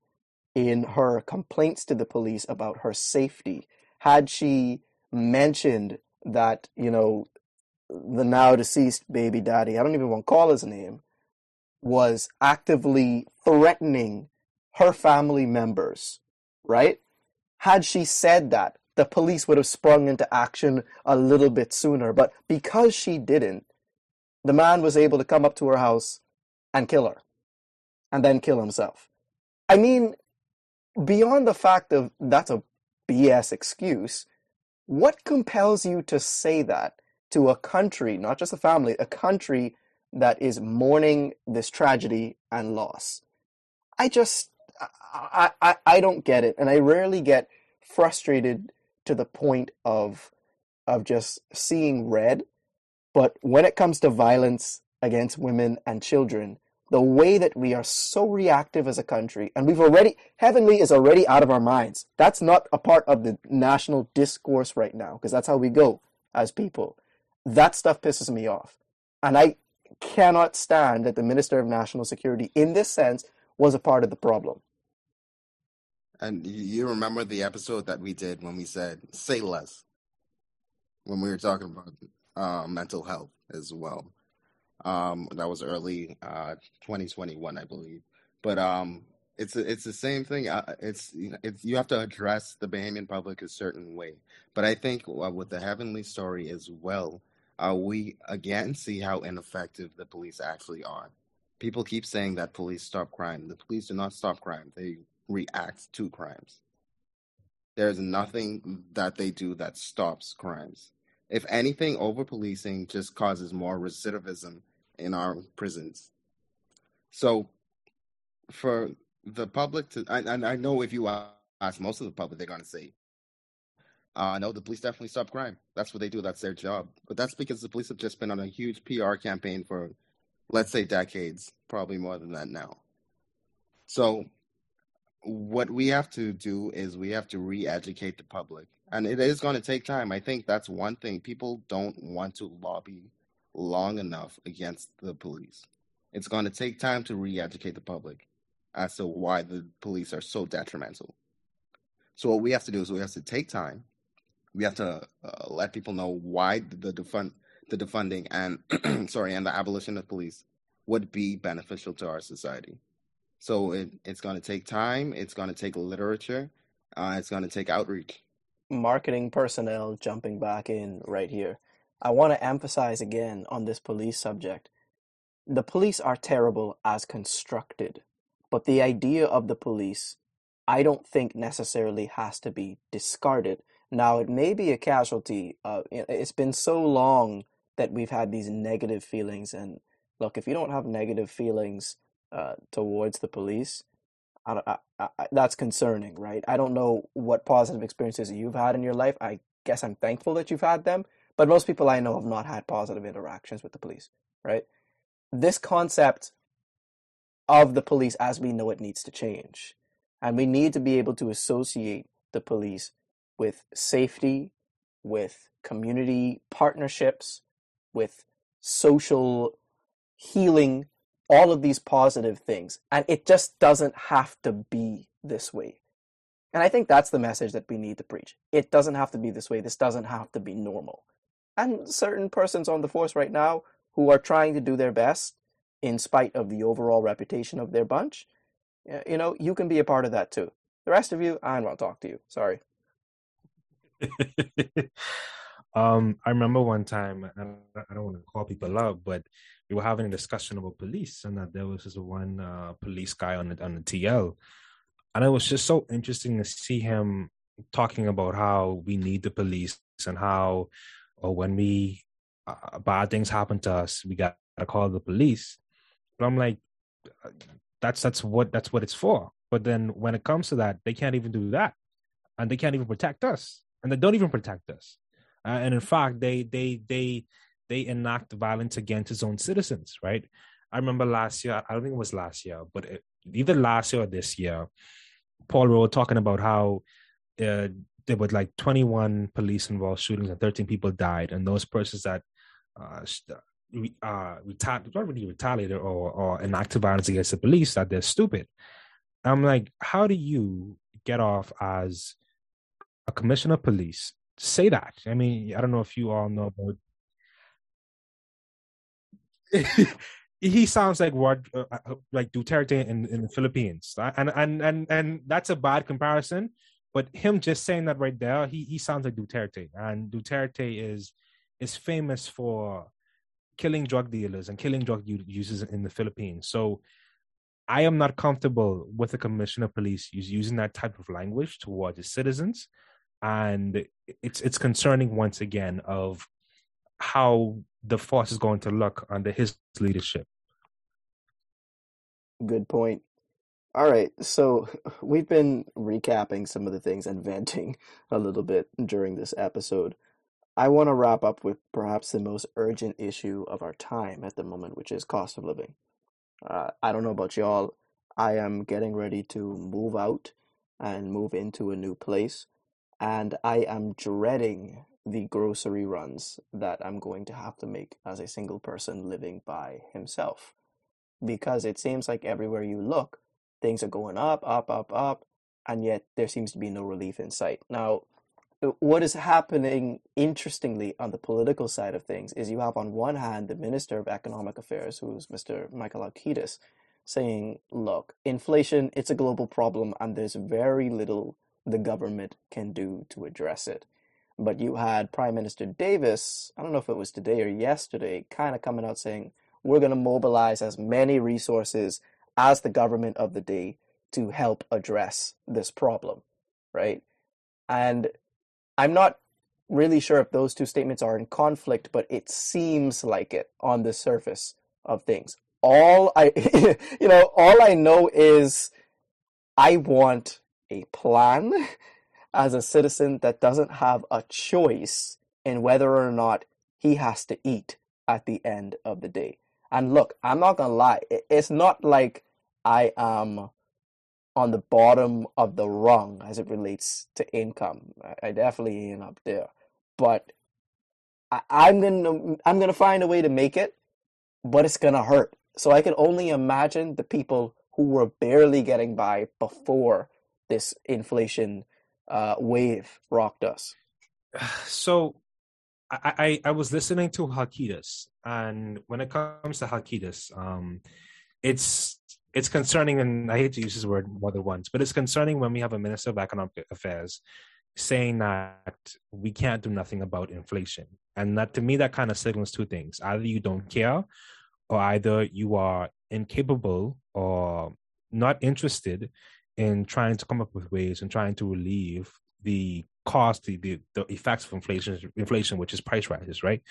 A: in her complaints to the police about her safety, had she mentioned that, you know, the now deceased baby daddy, I don't even want to call his name, was actively threatening her family members, right? Had she said that, the police would have sprung into action a little bit sooner. But because she didn't, the man was able to come up to her house and kill her and then kill himself. I mean, beyond the fact of that's a BS excuse, what compels you to say that to a country, not just a family, a country that is mourning this tragedy and loss? I just, I, I, I don't get it. And I rarely get frustrated to the point of, of just seeing red. But when it comes to violence against women and children, the way that we are so reactive as a country, and we've already, Heavenly is already out of our minds. That's not a part of the national discourse right now, because that's how we go as people. That stuff pisses me off. And I cannot stand that the Minister of National Security, in this sense, was a part of the problem.
B: And you remember the episode that we did when we said "say less" when we were talking about uh, mental health as well. Um, that was early uh, 2021, I believe. But um, it's it's the same thing. Uh, it's you know, it's you have to address the Bahamian public a certain way. But I think uh, with the Heavenly story as well, uh, we again see how ineffective the police actually are. People keep saying that police stop crime. The police do not stop crime. They react to crimes. There's nothing that they do that stops crimes. If anything, over policing just causes more recidivism in our prisons. So, for the public to, and I know if you ask most of the public, they're going to say, uh, no, the police definitely stop crime. That's what they do. That's their job. But that's because the police have just been on a huge PR campaign for, let's say, decades, probably more than that now. So, what we have to do is we have to re educate the public. And it is going to take time. I think that's one thing. People don't want to lobby long enough against the police. It's going to take time to re educate the public as to why the police are so detrimental. So, what we have to do is we have to take time we have to uh, let people know why the defund the defunding and sorry and the abolition of police would be beneficial to our society. So it, it's going to take time. It's going to take literature. Uh, it's going to take outreach.
A: Marketing personnel jumping back in right here. I want to emphasize again on this police subject. The police are terrible as constructed, but the idea of the police, I don't think necessarily has to be discarded now, it may be a casualty. Uh, it's been so long that we've had these negative feelings. And look, if you don't have negative feelings uh, towards the police, I, I, I, that's concerning, right? I don't know what positive experiences you've had in your life. I guess I'm thankful that you've had them, but most people I know have not had positive interactions with the police, right? This concept of the police as we know it needs to change. And we need to be able to associate the police with safety, with community partnerships, with social healing, all of these positive things. And it just doesn't have to be this way. And I think that's the message that we need to preach. It doesn't have to be this way. This doesn't have to be normal. And certain persons on the force right now who are trying to do their best in spite of the overall reputation of their bunch, you know, you can be a part of that too. The rest of you, I want to talk to you. Sorry.
C: um, I remember one time, I don't want to call people out, but we were having a discussion about police, and that there was this one uh, police guy on the on the TL, and it was just so interesting to see him talking about how we need the police and how, or uh, when we uh, bad things happen to us, we got to call the police. But I'm like, uh, that's that's what that's what it's for. But then when it comes to that, they can't even do that, and they can't even protect us and they don't even protect us. Uh, and in fact, they they they they enact violence against its own citizens. Right? I remember last year. I don't think it was last year, but it, either last year or this year, Paul Rolle talking about how uh, there were like 21 police involved shootings and 13 people died, and those persons that uh, uh, reta- not really retaliated or, or enacted violence against the police that they're stupid. I'm like, how do you get off as a commissioner of police say that. I mean, I don't know if you all know about. he sounds like what uh, uh, like Duterte in, in the Philippines, and and and and that's a bad comparison. But him just saying that right there, he he sounds like Duterte, and Duterte is is famous for killing drug dealers and killing drug users in the Philippines. So I am not comfortable with the commissioner of police using that type of language towards his citizens and it's it's concerning once again of how the force is going to look under his leadership.
A: Good point. All right, so we've been recapping some of the things and venting a little bit during this episode. I want to wrap up with perhaps the most urgent issue of our time at the moment, which is cost of living. Uh, I don't know about y'all. I am getting ready to move out and move into a new place and I am dreading the grocery runs that I'm going to have to make as a single person living by himself. Because it seems like everywhere you look, things are going up, up, up, up. and yet there seems to be no relief in sight. Now, uh, what is happening interestingly on the political side of things is you have on one hand the Minister of Economic Affairs, who's Mr. Michael Halkitis, saying, look, inflation, it's a global problem and there's very little the government can do to address it. But you had Prime Minister Davis, I don't know if it was today or yesterday, kind of coming out saying, we're going to mobilize as many resources as the government of the day to help address this problem, right? And I'm not really sure if those two statements are in conflict, but it seems like it on the surface of things. All I, you know, all I know is I want a plan as a citizen that doesn't have a choice in whether or not he has to eat at the end of the day. And look, I'm not gonna lie, it's not like I am on the bottom of the rung as it relates to income. I, definitely ain't up there, but I, I'm gonna I'm gonna find a way to make it, but it's gonna hurt. So I can only imagine the people who were barely getting by before this inflation uh, wave rocked us.
C: So I, I, I was listening to Halkitis, and when it comes to Halkitis, um, it's it's concerning, and I hate to use this word more than once, but it's concerning when we have a minister of economic affairs saying that we can't do nothing about inflation, and that to me that kind of signals two things: either you don't care, or either you are incapable or not interested in trying to come up with ways and trying to relieve the cost, the, the, the effects of inflation, inflation, which is price rises, right?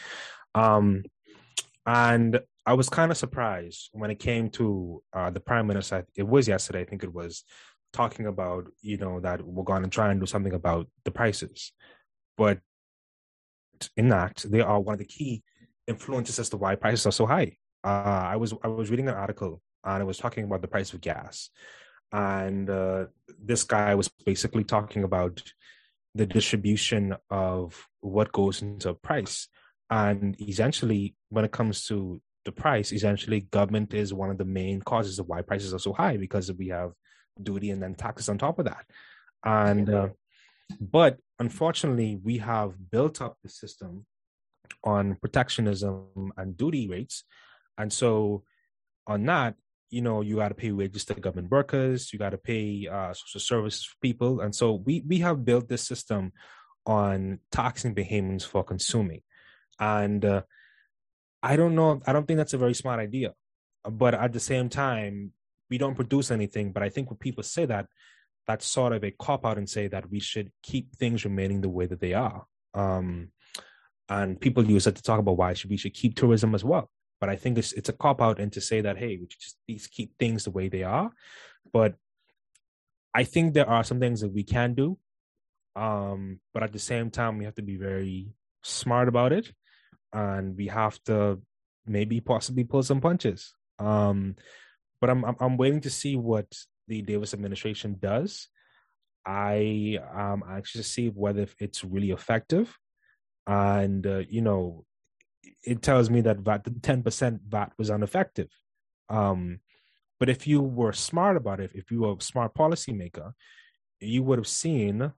C: Um, and I was kind of surprised when it came to uh, the prime minister. It was yesterday, I think it was, talking about you know that we're going to try and do something about the prices, but in that they are one of the key influences as to why prices are so high. Uh, I was I was reading an article and it was talking about the price of gas, and uh, this guy was basically talking about the distribution of what goes into price and essentially when it comes to the price essentially government is one of the main causes of why prices are so high because we have duty and then taxes on top of that. And uh, but unfortunately we have built up the system on protectionism and duty rates. And so on that you know you got to pay wages to government workers you got to pay uh, social services for people. And so we we have built this system on taxing Bahamians for consuming. And uh, i don't know i don't think that's a very smart idea. But at the same time we don't produce anything. But i think when people say that that's sort of a cop out and say that we should keep things remaining the way that they are. Um, and people use it to talk about why should we should keep tourism as well. But I think it's it's a cop out and to say that hey, we just these keep things the way they are. But I think there are some things that we can do. Um, but at the same time, we have to be very smart about it, and we have to maybe possibly pull some punches. Um, but I'm, I'm I'm waiting to see what the Davis administration does. I um anxious to see whether it's really effective, and uh, you know it tells me that VAT, the 10% VAT was ineffective. Um, but if you were smart about it, if you were a smart policymaker, you would have seen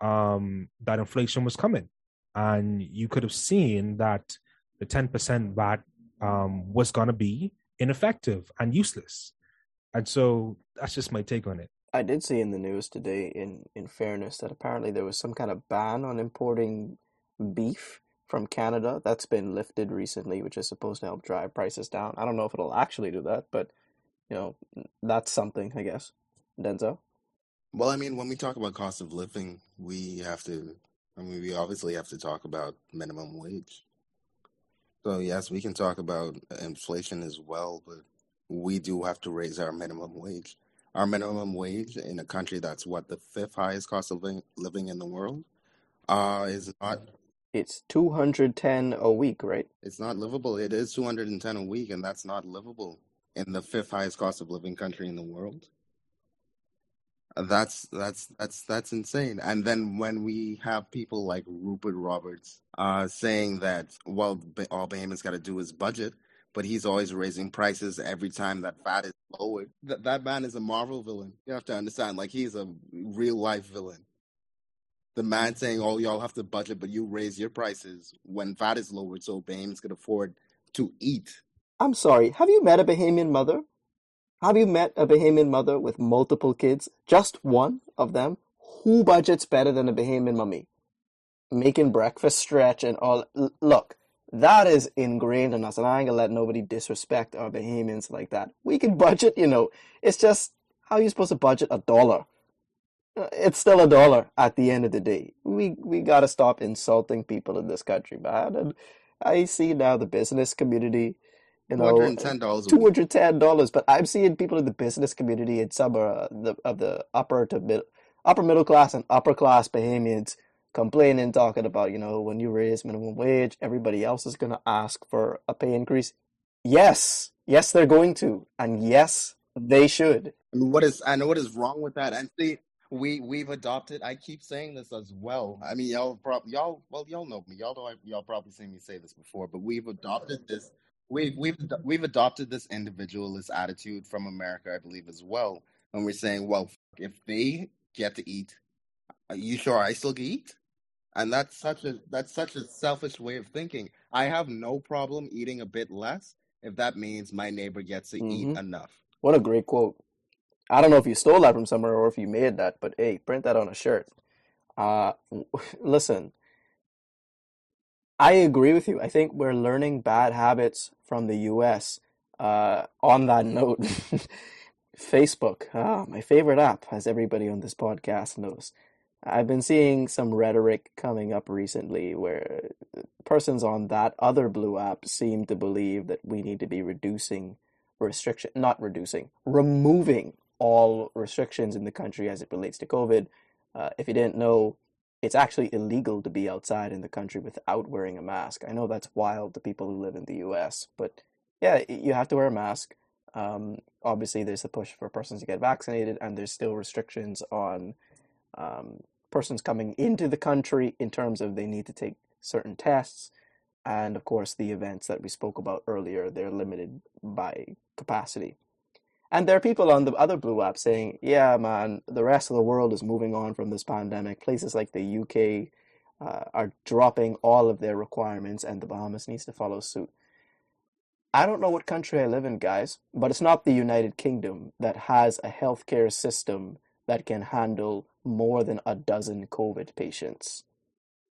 C: um, that inflation was coming. And you could have seen that the 10% VAT um, was going to be ineffective and useless. And so that's just my take on it.
A: I did see in the news today, in, in fairness, that apparently there was some kind of ban on importing beef from Canada. That's been lifted recently, which is supposed to help drive prices down. I don't know if it'll actually do that, but you know, that's something, I guess. Denzel?
B: Well, I mean, when we talk about cost of living, we have to, I mean, we obviously have to talk about minimum wage. So, yes, we can talk about inflation as well, but we do have to raise our minimum wage. Our minimum wage in a country that's what the fifth highest cost of living in the world uh, is not
A: it's 210 a week, right?
B: It's not livable. It is 210 a week, and that's not livable in the fifth highest cost of living country in the world. That's that's that's that's insane. And then when we have people like Rupert Roberts uh, saying that, well, all Bahamians got to do is budget, but he's always raising prices every time that VAT is lowered. That man is a Marvel villain. You have to understand, like he's a real life villain. The man saying, "Oh, y'all have to budget, but you raise your prices when VAT is lowered, so Bahamians can afford to eat."
A: I'm sorry. Have you met a Bahamian mother? Have you met a Bahamian mother with multiple kids? Just one of them? Who budgets better than a Bahamian mummy? Making breakfast stretch and all. Look, that is ingrained in us, and I ain't gonna let nobody disrespect our Bahamians like that. We can budget, you know. It's just how you supposed to budget a dollar. Uh, It's still a dollar at the end of the day. We we gotta stop insulting people in this country, man. And I see now the business community, you know,
B: and ten dollars a
A: two
B: week.
A: hundred ten dollars. But I'm seeing people in the business community in some uh, the of the upper to mid upper middle class and upper class Bahamians complaining, talking about you know when you raise minimum wage, everybody else is gonna ask for a pay increase. Yes, yes, they're going to, and yes, they should.
B: And what is and what is wrong with that? And see, we we've adopted. I keep saying this as well. I mean, y'all probably y'all well y'all know me. Y'all know I, y'all probably seen me say this before, but we've adopted this. We've we've we've adopted this individualist attitude from America, I believe, as well. And we're saying, well, if they get to eat, are you sure I still can eat? And that's such a that's such a selfish way of thinking. I have no problem eating a bit less if that means my neighbor gets to eat
A: hmm
B: enough.
A: What a great quote. I don't know if you stole that from somewhere or if you made that, but hey, print that on a shirt. Uh, listen, I agree with you. I think we're learning bad habits from the US. Uh, on that note, Facebook, ah, my favorite app, as everybody on this podcast knows. I've been seeing some rhetoric coming up recently where persons on that other blue app seem to believe that we need to be reducing restriction, not reducing, removing all restrictions in the country as it relates to COVID. Uh, if you didn't know, it's actually illegal to be outside in the country without wearing a mask. I know that's wild to people who live in the US, but yeah, you have to wear a mask. Um, obviously, there's a push for persons to get vaccinated, and there's still restrictions on um, persons coming into the country in terms of they need to take certain tests. And of course, the events that we spoke about earlier, they're limited by capacity. And there are people on the other Blue app saying, yeah, man, the rest of the world is moving on from this pandemic. Places like the UK uh, are dropping all of their requirements, and the Bahamas needs to follow suit. I don't know what country I live in, guys, but it's not the United Kingdom that has a healthcare system that can handle more than a dozen COVID patients.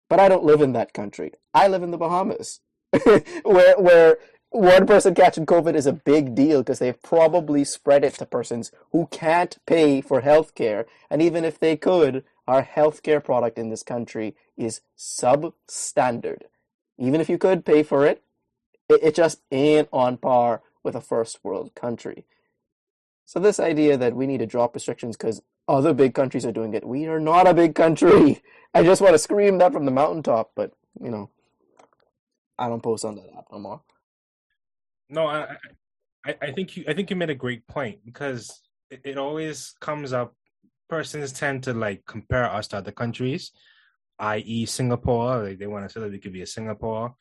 A: But I don't live in that country. I live in the Bahamas, where where one person catching COVID is a big deal because they've probably spread it to persons who can't pay for healthcare. And even if they could, our healthcare product in this country is substandard. Even if you could pay for it, it, it just ain't on par with a first world country. So this idea that we need to drop restrictions because other big countries are doing it, we are not a big country. I just want to scream that from the mountaintop, but you know, I don't post on that app no more.
C: No, I, I, I think you, I think you made a great point because it, it always comes up. Persons tend to like compare us to other countries, i.e., Singapore. Like they want to say that we could be a Singapore,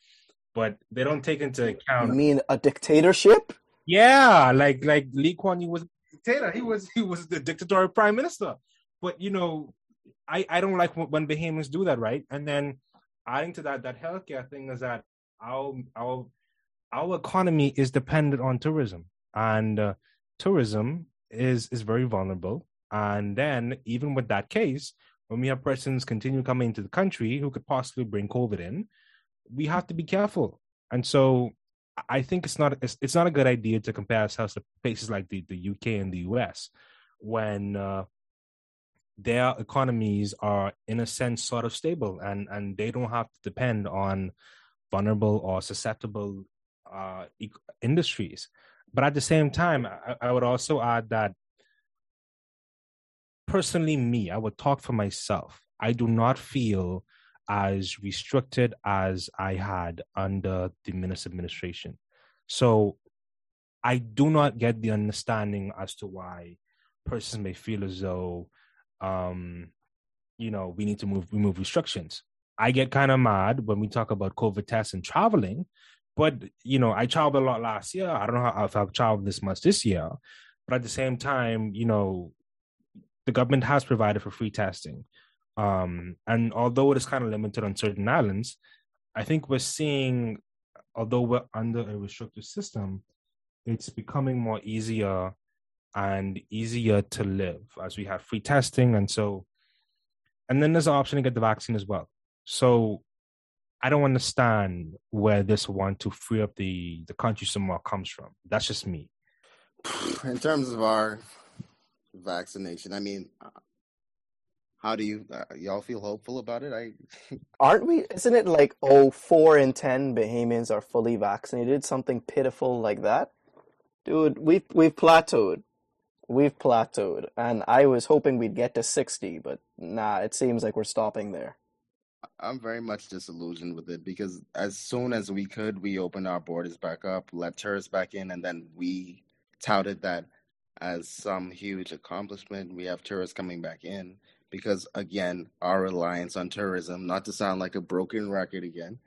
C: but they don't take into account.
A: You mean a dictatorship?
C: Yeah, like like Lee Kuan Yew was a dictator. He was he was the dictatorial prime minister. But you know, I I don't like when when Bahamians do that, right? And then adding to that, that healthcare thing is that our our our economy is dependent on tourism, and uh, tourism is is very vulnerable. And then even with that case, when we have persons continue coming into the country who could possibly bring COVID in, we have to be careful. And so I think it's not it's, it's not a good idea to compare ourselves to places like the, the UK and the US when uh, their economies are in a sense sort of stable and and they don't have to depend on vulnerable or susceptible uh, industries. But at the same time, I, I would also add that personally, me, I would talk for myself. I do not feel as restricted as I had under the Minnis administration. So I do not get the understanding as to why persons may feel as though, um, you know, we need to move remove restrictions. I get kind of mad when we talk about COVID tests and traveling But you know, I traveled a lot last year. I don't know how, I've traveled this much this year. But at the same time, you know, the government has provided for free testing. Um, and although it is kind of limited on certain islands, I think we're seeing, although we're under a restrictive system, it's becoming more easier and easier to live as we have free testing. And so, and then there's the option to get the vaccine as well. So I don't understand where this want to free up the, the country some more comes from. That's just me.
B: In terms of our vaccination, I mean, uh, how do you uh, y'all feel hopeful about it? I
A: aren't we? Isn't it like oh four in ten Bahamians are fully vaccinated? Something pitiful like that, dude. We've we've plateaued we've plateaued, and I was hoping we'd get to 60, but nah, it seems like we're stopping there.
B: I'm very much disillusioned with it because as soon as we could, we opened our borders back up, let tourists back in, and then we touted that as some huge accomplishment. We have tourists coming back in because, again, our reliance on tourism, not to sound like a broken record again,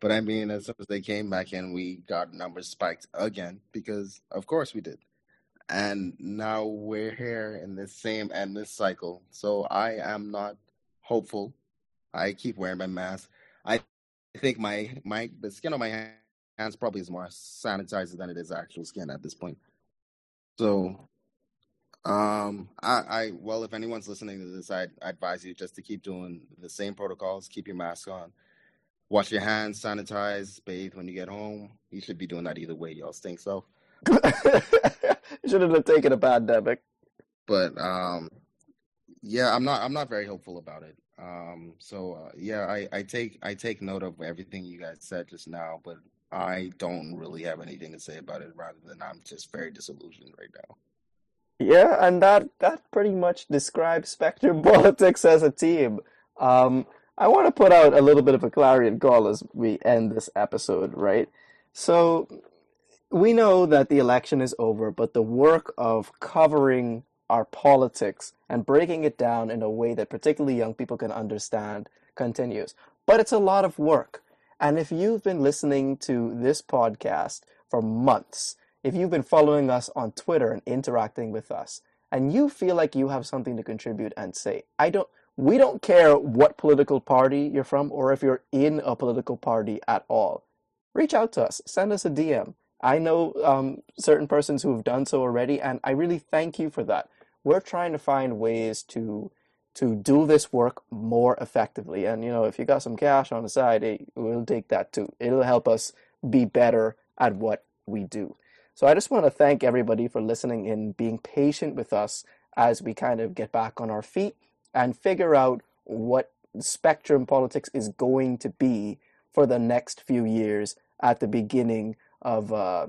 B: but I mean, as soon as they came back in, we got numbers spiked again because, of course, we did and now we're here in this same endless cycle. So I am not hopeful. I keep wearing my mask. I think my my the skin on my hands probably is more sanitized than it is actual skin at this point. So um I, I well if anyone's listening to this I, I advise you just to keep doing the same protocols, keep your mask on, wash your hands, sanitize, bathe when you get home. You should be doing that either way, y'all stink so.
A: Shouldn't have taken a pandemic.
B: But um, yeah, I'm not. I'm not very hopeful about it. Um, so uh, yeah, I, I take I take note of everything you guys said just now, but I don't really have anything to say about it. Rather than I'm just very disillusioned right now.
A: Yeah, and that that pretty much describes Spectrum Politics as a team. Um, I want to put out a little bit of a clarion call as we end this episode, right? So we know that the election is over, but the work of covering our politics and breaking it down in a way that particularly young people can understand continues. But it's a lot of work. And if you've been listening to this podcast for months, if you've been following us on Twitter and interacting with us, and you feel like you have something to contribute and say, I don't we don't care what political party you're from or if you're in a political party at all. Reach out to us, send us a DM I know um, certain persons who have done so already, and I really thank you for that. We're trying to find ways to to do this work more effectively, and you know, if you got some cash on the side, it, we'll take that too. It'll help us be better at what we do. So I just want to thank everybody for listening and being patient with us as we kind of get back on our feet and figure out what spectrum politics is going to be for the next few years at the beginning of uh,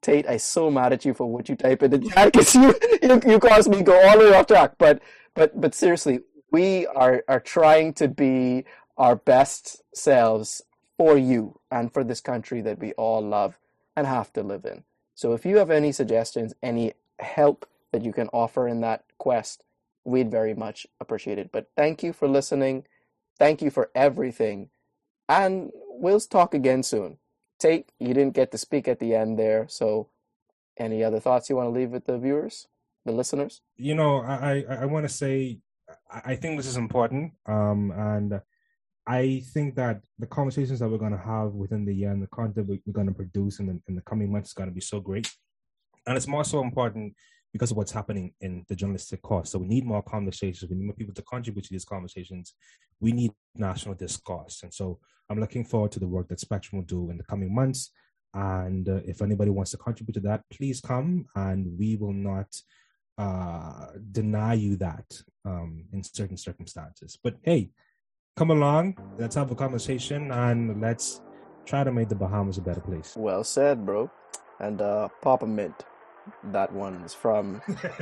A: Tate. I'm so mad at you for what you type in the chat because you, you you caused me go all the way off track. But but but seriously, we are are trying to be our best selves for you and for this country that we all love and have to live in. So if you have any suggestions, any help that you can offer in that quest, we'd very much appreciate it. But thank you for listening. Thank you for everything. And we'll talk again soon. Tate, you didn't get to speak at the end there, so any other thoughts you want to leave with the viewers, the listeners?
C: You know, I I, I want to say I think this is important, um, and I think that the conversations that we're going to have within the year and the content we're going to produce in the, in the coming months is going to be so great, and it's more so important because of what's happening in the journalistic course. So we need more conversations. We need more people to contribute to these conversations. We need national discourse. And so I'm looking forward to the work that Spectrum will do in the coming months. And uh, if anybody wants to contribute to that, please come and we will not uh, deny you that um, in certain circumstances. But hey, come along, let's have a conversation and let's try to make the Bahamas a better place.
A: Well said, bro. And uh, Papa Mint. That one is from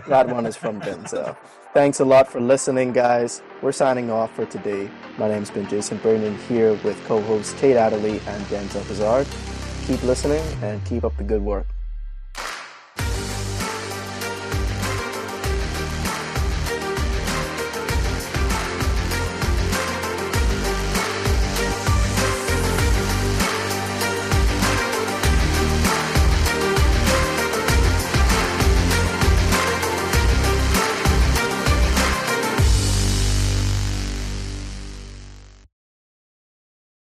A: that one is from Denzel. Thanks a lot for listening, guys. We're signing off for today. My name's been Jason Brennan here with co-hosts Tate Adderley and Denzel Bizard. Keep listening and keep up the good work.